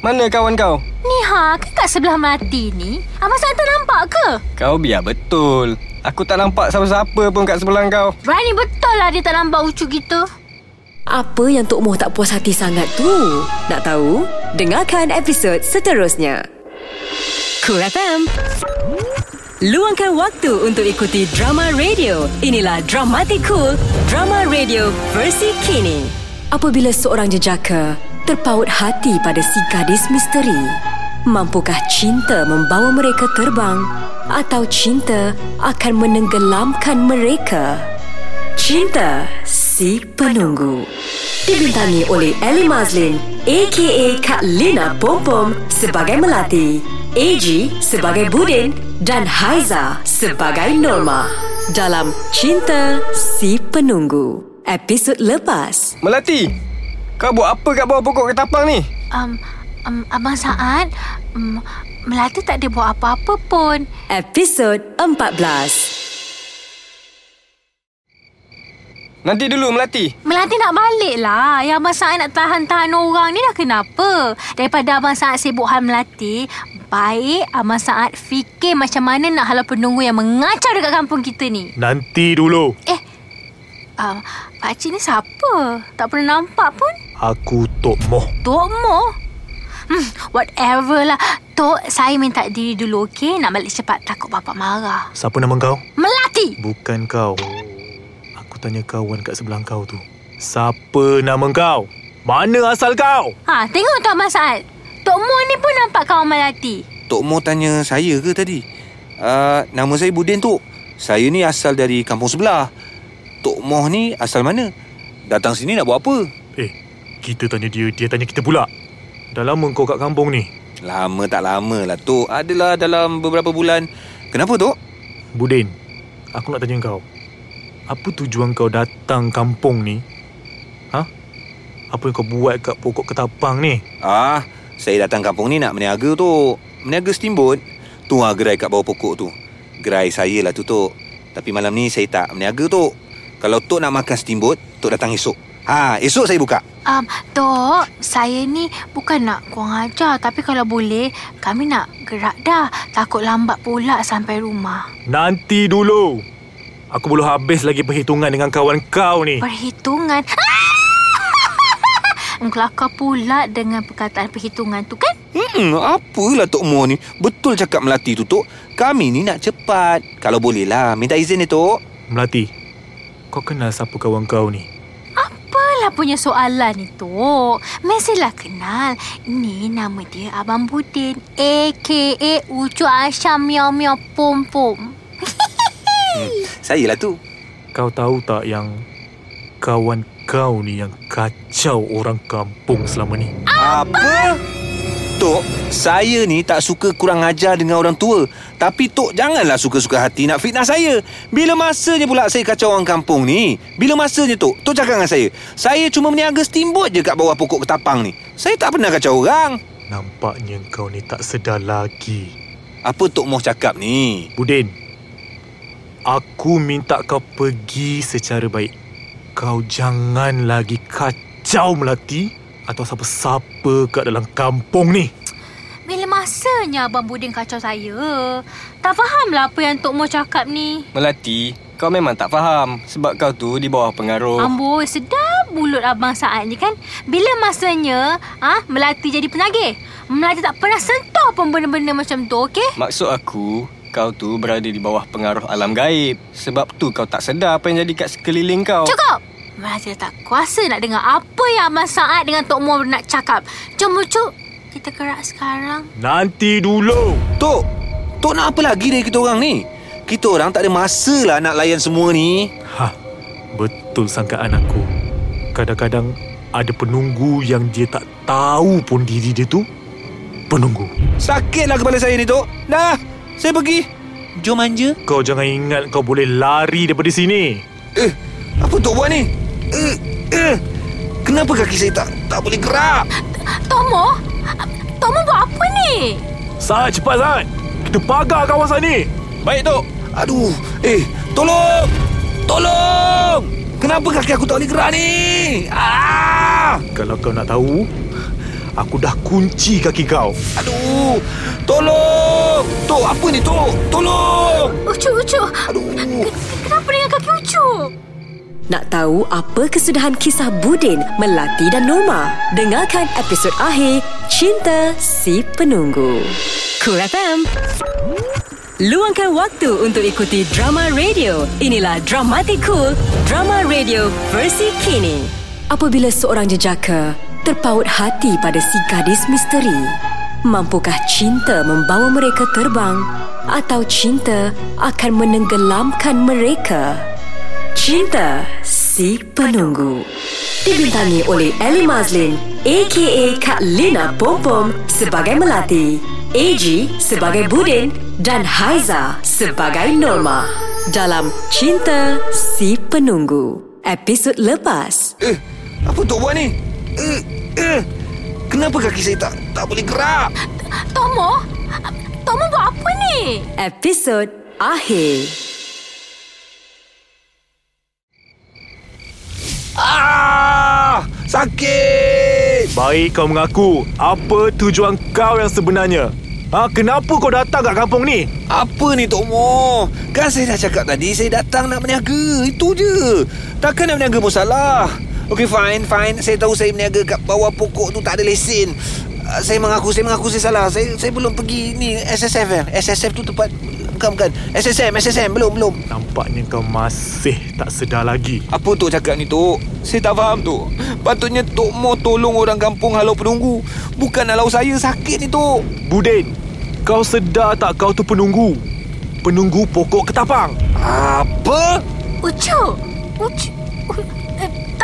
Mana kawan kau? Ni ha, kan kat sebelah Melati ni. Abang Saad tak nampak ke? Kau biar betul. Aku tak nampak siapa-siapa pun kat sebelah kau. Berani betul lah dia tak nampak Ucuk kita. Apa yang Tok Moh tak puas hati sangat tu? Nak tahu? Dengarkan episod seterusnya. Cool FM. Luangkan waktu untuk ikuti drama radio. Inilah Dramatic Cool, drama radio versi kini. Apabila seorang jejaka terpaut hati pada si gadis misteri, mampukah cinta membawa mereka terbang atau cinta akan menenggelamkan mereka? Cinta si penunggu. dibintangi oleh Ellie Mazlin aka Kak Lina Pompom sebagai Melati, AG sebagai Budin dan Haiza sebagai Norma dalam Cinta Si Penunggu. Episod lepas. Melati, kau buat apa kat bawah pokok ketapang ni? Um, um, Abang Saad, um, Melati tak ada buat apa-apa pun. Episod 14. Nanti dulu Melati. Melati nak balik lah. Yang Abang Saad nak tahan-tahan orang ni dah kenapa? Daripada Abang Saad sibuk hal Melati, baik Abang Saad fikir macam mana nak halau penunggu yang mengacau dekat kampung kita ni. Nanti dulu. Eh, uh, Pakcik ni siapa? Tak pernah nampak pun. Aku Tok Moh. Tok Mo? Hmm, whatever lah. Tok, saya minta diri dulu, okey? Nak balik cepat, takut bapak marah. Siapa nama kau? Melati! Bukan kau. Aku tanya kawan kat sebelah kau tu. Siapa nama kau? Mana asal kau? Ha, tengok Tok Abang Saad. Tok Mo ni pun nampak kawan Melati. Tok Mo tanya saya ke tadi? Uh, nama saya Budin Tok. Saya ni asal dari kampung sebelah. Tok Moh ni asal mana? Datang sini nak buat apa? Eh, kita tanya dia, dia tanya kita pula. Dah lama kau kat kampung ni? Lama tak lama lah Tok. Adalah dalam beberapa bulan. Kenapa Tok? Budin, aku nak tanya kau. Apa tujuan kau datang kampung ni? Ha? Apa yang kau buat kat pokok ketapang ni? Ah, saya datang kampung ni nak meniaga Tok. Meniaga steamboat. Tu lah gerai kat bawah pokok tu. Gerai saya lah tu Tok. Tapi malam ni saya tak meniaga Tok. Kalau Tok nak makan steamboat, Tok datang esok. Ha, esok saya buka. Um, Tok, saya ni bukan nak kurang ajar. Tapi kalau boleh, kami nak gerak dah. Takut lambat pula sampai rumah. Nanti dulu. Aku belum habis lagi perhitungan dengan kawan kau ni. Perhitungan? Kelakar pula dengan perkataan perhitungan tu kan? Hmm, apalah Tok Mo ni. Betul cakap Melati tu, Tok. Kami ni nak cepat. Kalau boleh lah, minta izin ni, Tok. Melati, kau kenal siapa kawan kau ni? Apalah punya soalan ni, Tok? Mestilah kenal. Ini nama dia Abang Budin. A.K.A. Ucu Asyam Miao Miao Pom Pom. Hmm, saya lah tu. Kau tahu tak yang kawan kau ni yang kacau orang kampung selama ni? Apa? Tok, saya ni tak suka kurang ajar dengan orang tua. Tapi Tok janganlah suka-suka hati nak fitnah saya. Bila masanya pula saya kacau orang kampung ni? Bila masanya Tok? Tok cakap dengan saya. Saya cuma meniaga steamboat je kat bawah pokok ketapang ni. Saya tak pernah kacau orang. Nampaknya kau ni tak sedar lagi. Apa Tok mau cakap ni? Budin, Aku minta kau pergi secara baik. Kau jangan lagi kacau Melati atau siapa-siapa kat dalam kampung ni. Bila masanya Abang Budin kacau saya? Tak fahamlah apa yang Tok Mo cakap ni. Melati, kau memang tak faham sebab kau tu di bawah pengaruh. Amboi, sedap mulut Abang Saad ni kan. Bila masanya ah ha, Melati jadi penagih? Melati tak pernah sentuh pun benda-benda macam tu, okey? Maksud aku, kau tu berada di bawah pengaruh alam gaib. Sebab tu kau tak sedar apa yang jadi kat sekeliling kau. Cukup! Melati tak kuasa nak dengar apa yang Abang Saad dengan Tok Mo nak cakap. Jom, Cuk. Kita gerak sekarang. Nanti dulu. Tok, Tok nak apa lagi dari kita orang ni? Kita orang tak ada masa lah nak layan semua ni. Ha, betul sangkaan aku. Kadang-kadang ada penunggu yang dia tak tahu pun diri dia tu penunggu. Sakitlah kepala saya ni, Tok. Dah, saya pergi. Jom manja. Kau jangan ingat kau boleh lari daripada sini. Eh, apa Tok buat ni? Eh, eh. Kenapa kaki saya tak tak boleh gerak? Tomo? Tomo buat apa ni? Saat cepat Saat. Kita pagar kawasan ni. Baik, Tok. Aduh, eh, tolong! Tolong! Kenapa kaki aku tak boleh gerak ni? Ah! Kalau kau nak tahu, aku dah kunci kaki kau. Aduh, tolong! Tok, apa ni, Tok? Tolong! Ucu, Ucu. Aduh. Kenapa dengan kaki Ucu? Nak tahu apa kesudahan kisah Budin, Melati dan Norma? Dengarkan episod akhir Cinta Si Penunggu. Cool FM. Luangkan waktu untuk ikuti drama radio. Inilah Dramatic Cool, drama radio versi kini. Apabila seorang jejaka terpaut hati pada si gadis misteri, mampukah cinta membawa mereka terbang atau cinta akan menenggelamkan mereka? Cinta Si Penunggu Dibintangi oleh Ellie Mazlin A.K.A. Kak Lina Pompom sebagai Melati AG sebagai Budin dan Haiza sebagai Norma dalam Cinta Si Penunggu episod lepas Eh, apa Tok buat ni? Eh, eh. Kenapa kaki saya tak tak boleh gerak? Tomo? Tomo buat apa ni? episod akhir Ah! Sakit! Baik kau mengaku. Apa tujuan kau yang sebenarnya? Ha, kenapa kau datang kat kampung ni? Apa ni Tok Mo? Kan saya dah cakap tadi saya datang nak berniaga. Itu je. Takkan nak berniaga pun salah. Okay fine, fine. Saya tahu saya berniaga kat bawah pokok tu tak ada lesen. Uh, saya mengaku, saya mengaku saya salah. Saya saya belum pergi ni SSF eh. SSF tu tempat bukan bukan. SSM, SSM belum belum. Nampaknya kau masih tak sedar lagi. Apa Tok cakap ni Tok? Saya tak faham Tok. Patutnya Tok Mo tolong orang kampung halau penunggu. Bukan halau saya sakit ni Tok. Budin, kau sedar tak kau tu penunggu? Penunggu pokok ketapang. Apa? Ucu? Ucu?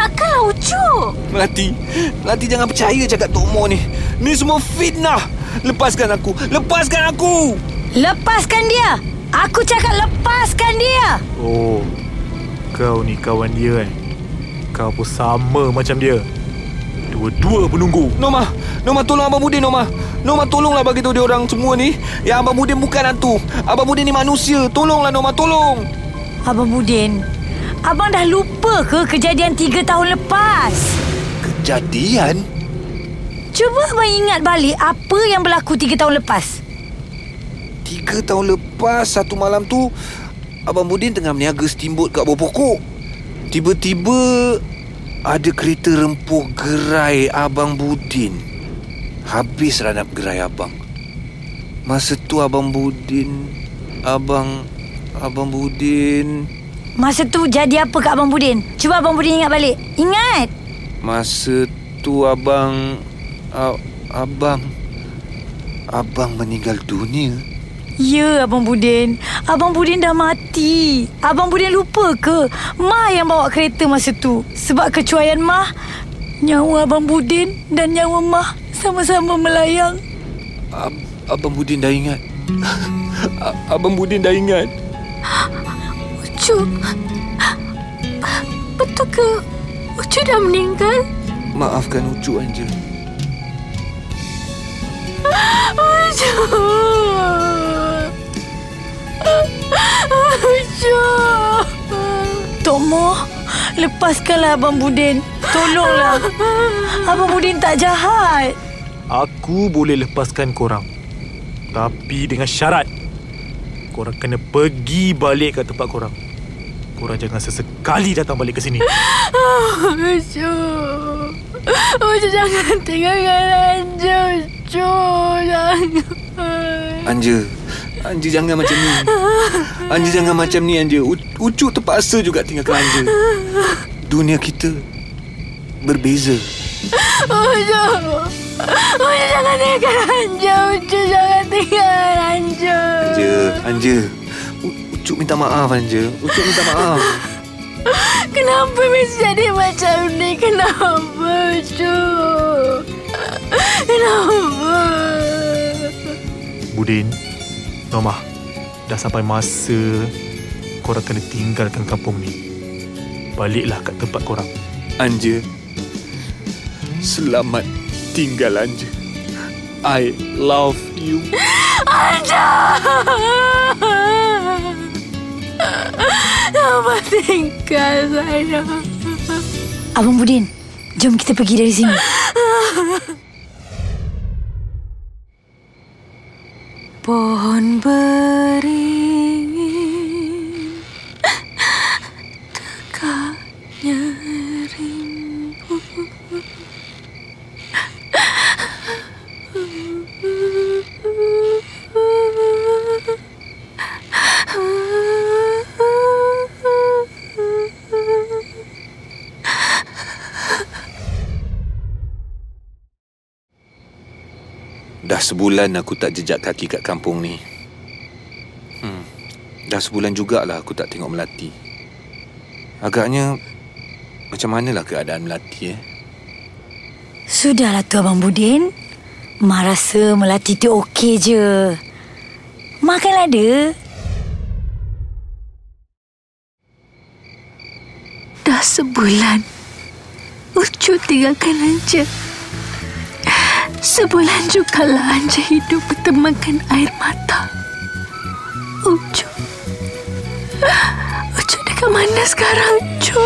Takkanlah Ucu? Melati Melati jangan percaya cakap Tok Mo ni Ni semua fitnah Lepaskan aku Lepaskan aku Lepaskan dia. Aku cakap lepaskan dia. Oh, kau ni kawan dia eh. Kau pun sama macam dia. Dua-dua penunggu. Norma Norma tolong Abang Budin Norma Norma tolonglah bagi tahu dia orang semua ni Yang Abang Budin bukan hantu Abang Budin ni manusia Tolonglah Norma tolong Abang Budin, abang dah lupa ke kejadian tiga tahun lepas? Kejadian Cuba abang ingat balik apa yang berlaku tiga tahun lepas. Tiga tahun lepas Satu malam tu Abang Budin tengah meniaga steamboat kat bawah pokok Tiba-tiba Ada kereta rempuh gerai Abang Budin Habis ranap gerai abang Masa tu Abang Budin Abang Abang Budin Masa tu jadi apa kat Abang Budin? Cuba Abang Budin ingat balik. Ingat. Masa tu abang Abang Abang meninggal dunia Ya, Abang Budin. Abang Budin dah mati. Abang Budin lupa ke? Mah yang bawa kereta masa tu. Sebab kecuaian Mah, nyawa Abang Budin dan nyawa Mah sama-sama melayang. Ab, Abang Budin dah ingat Abang Budin dah ingat Ucu? Betul ke Ucu dah meninggal? Maafkan Ucu Angel Ucu! Ucu! Tok Moh, lepaskanlah Abang Budin. Tolonglah. Abang Budin tak jahat. Aku boleh lepaskan korang. Tapi dengan syarat. Korang kena pergi balik ke tempat korang. Korang jangan sesekali datang balik ke sini. Ucu! Ucu jangan tinggalkan Anju, Ucu! Jangan! Anja Anja jangan macam ni Anja jangan macam ni Anja U- Ucu terpaksa juga tinggalkan Anja Dunia kita Berbeza Ucu! Ucu jangan tinggalkan Anju, Ucu jangan tinggalkan Anju! Anja Anja U- Ucu minta maaf Anja Ucu minta maaf Kenapa mesti jadi macam ni? Kenapa, Ucu? Kenapa? Budin, Nomah, dah sampai masa korang kena tinggalkan kampung ni. Baliklah kat tempat korang. Anja Selamat tinggal Anja I love you Kenapa tinggal saya? Abang Budin, jom kita pergi dari sini. Pohon beringin sebulan aku tak jejak kaki kat kampung ni. Hmm. Dah sebulan jugalah aku tak tengok Melati. Agaknya Macam manalah keadaan Melati eh? Sudahlah tu Abang Budin. Mak rasa Melati tu okey je. Makanlah dia. Dah sebulan Ucu tinggalkan Anja Sebulan juga lah Anja hidup bertemankan air mata. Ucu Ucu dekat mana sekarang Ucu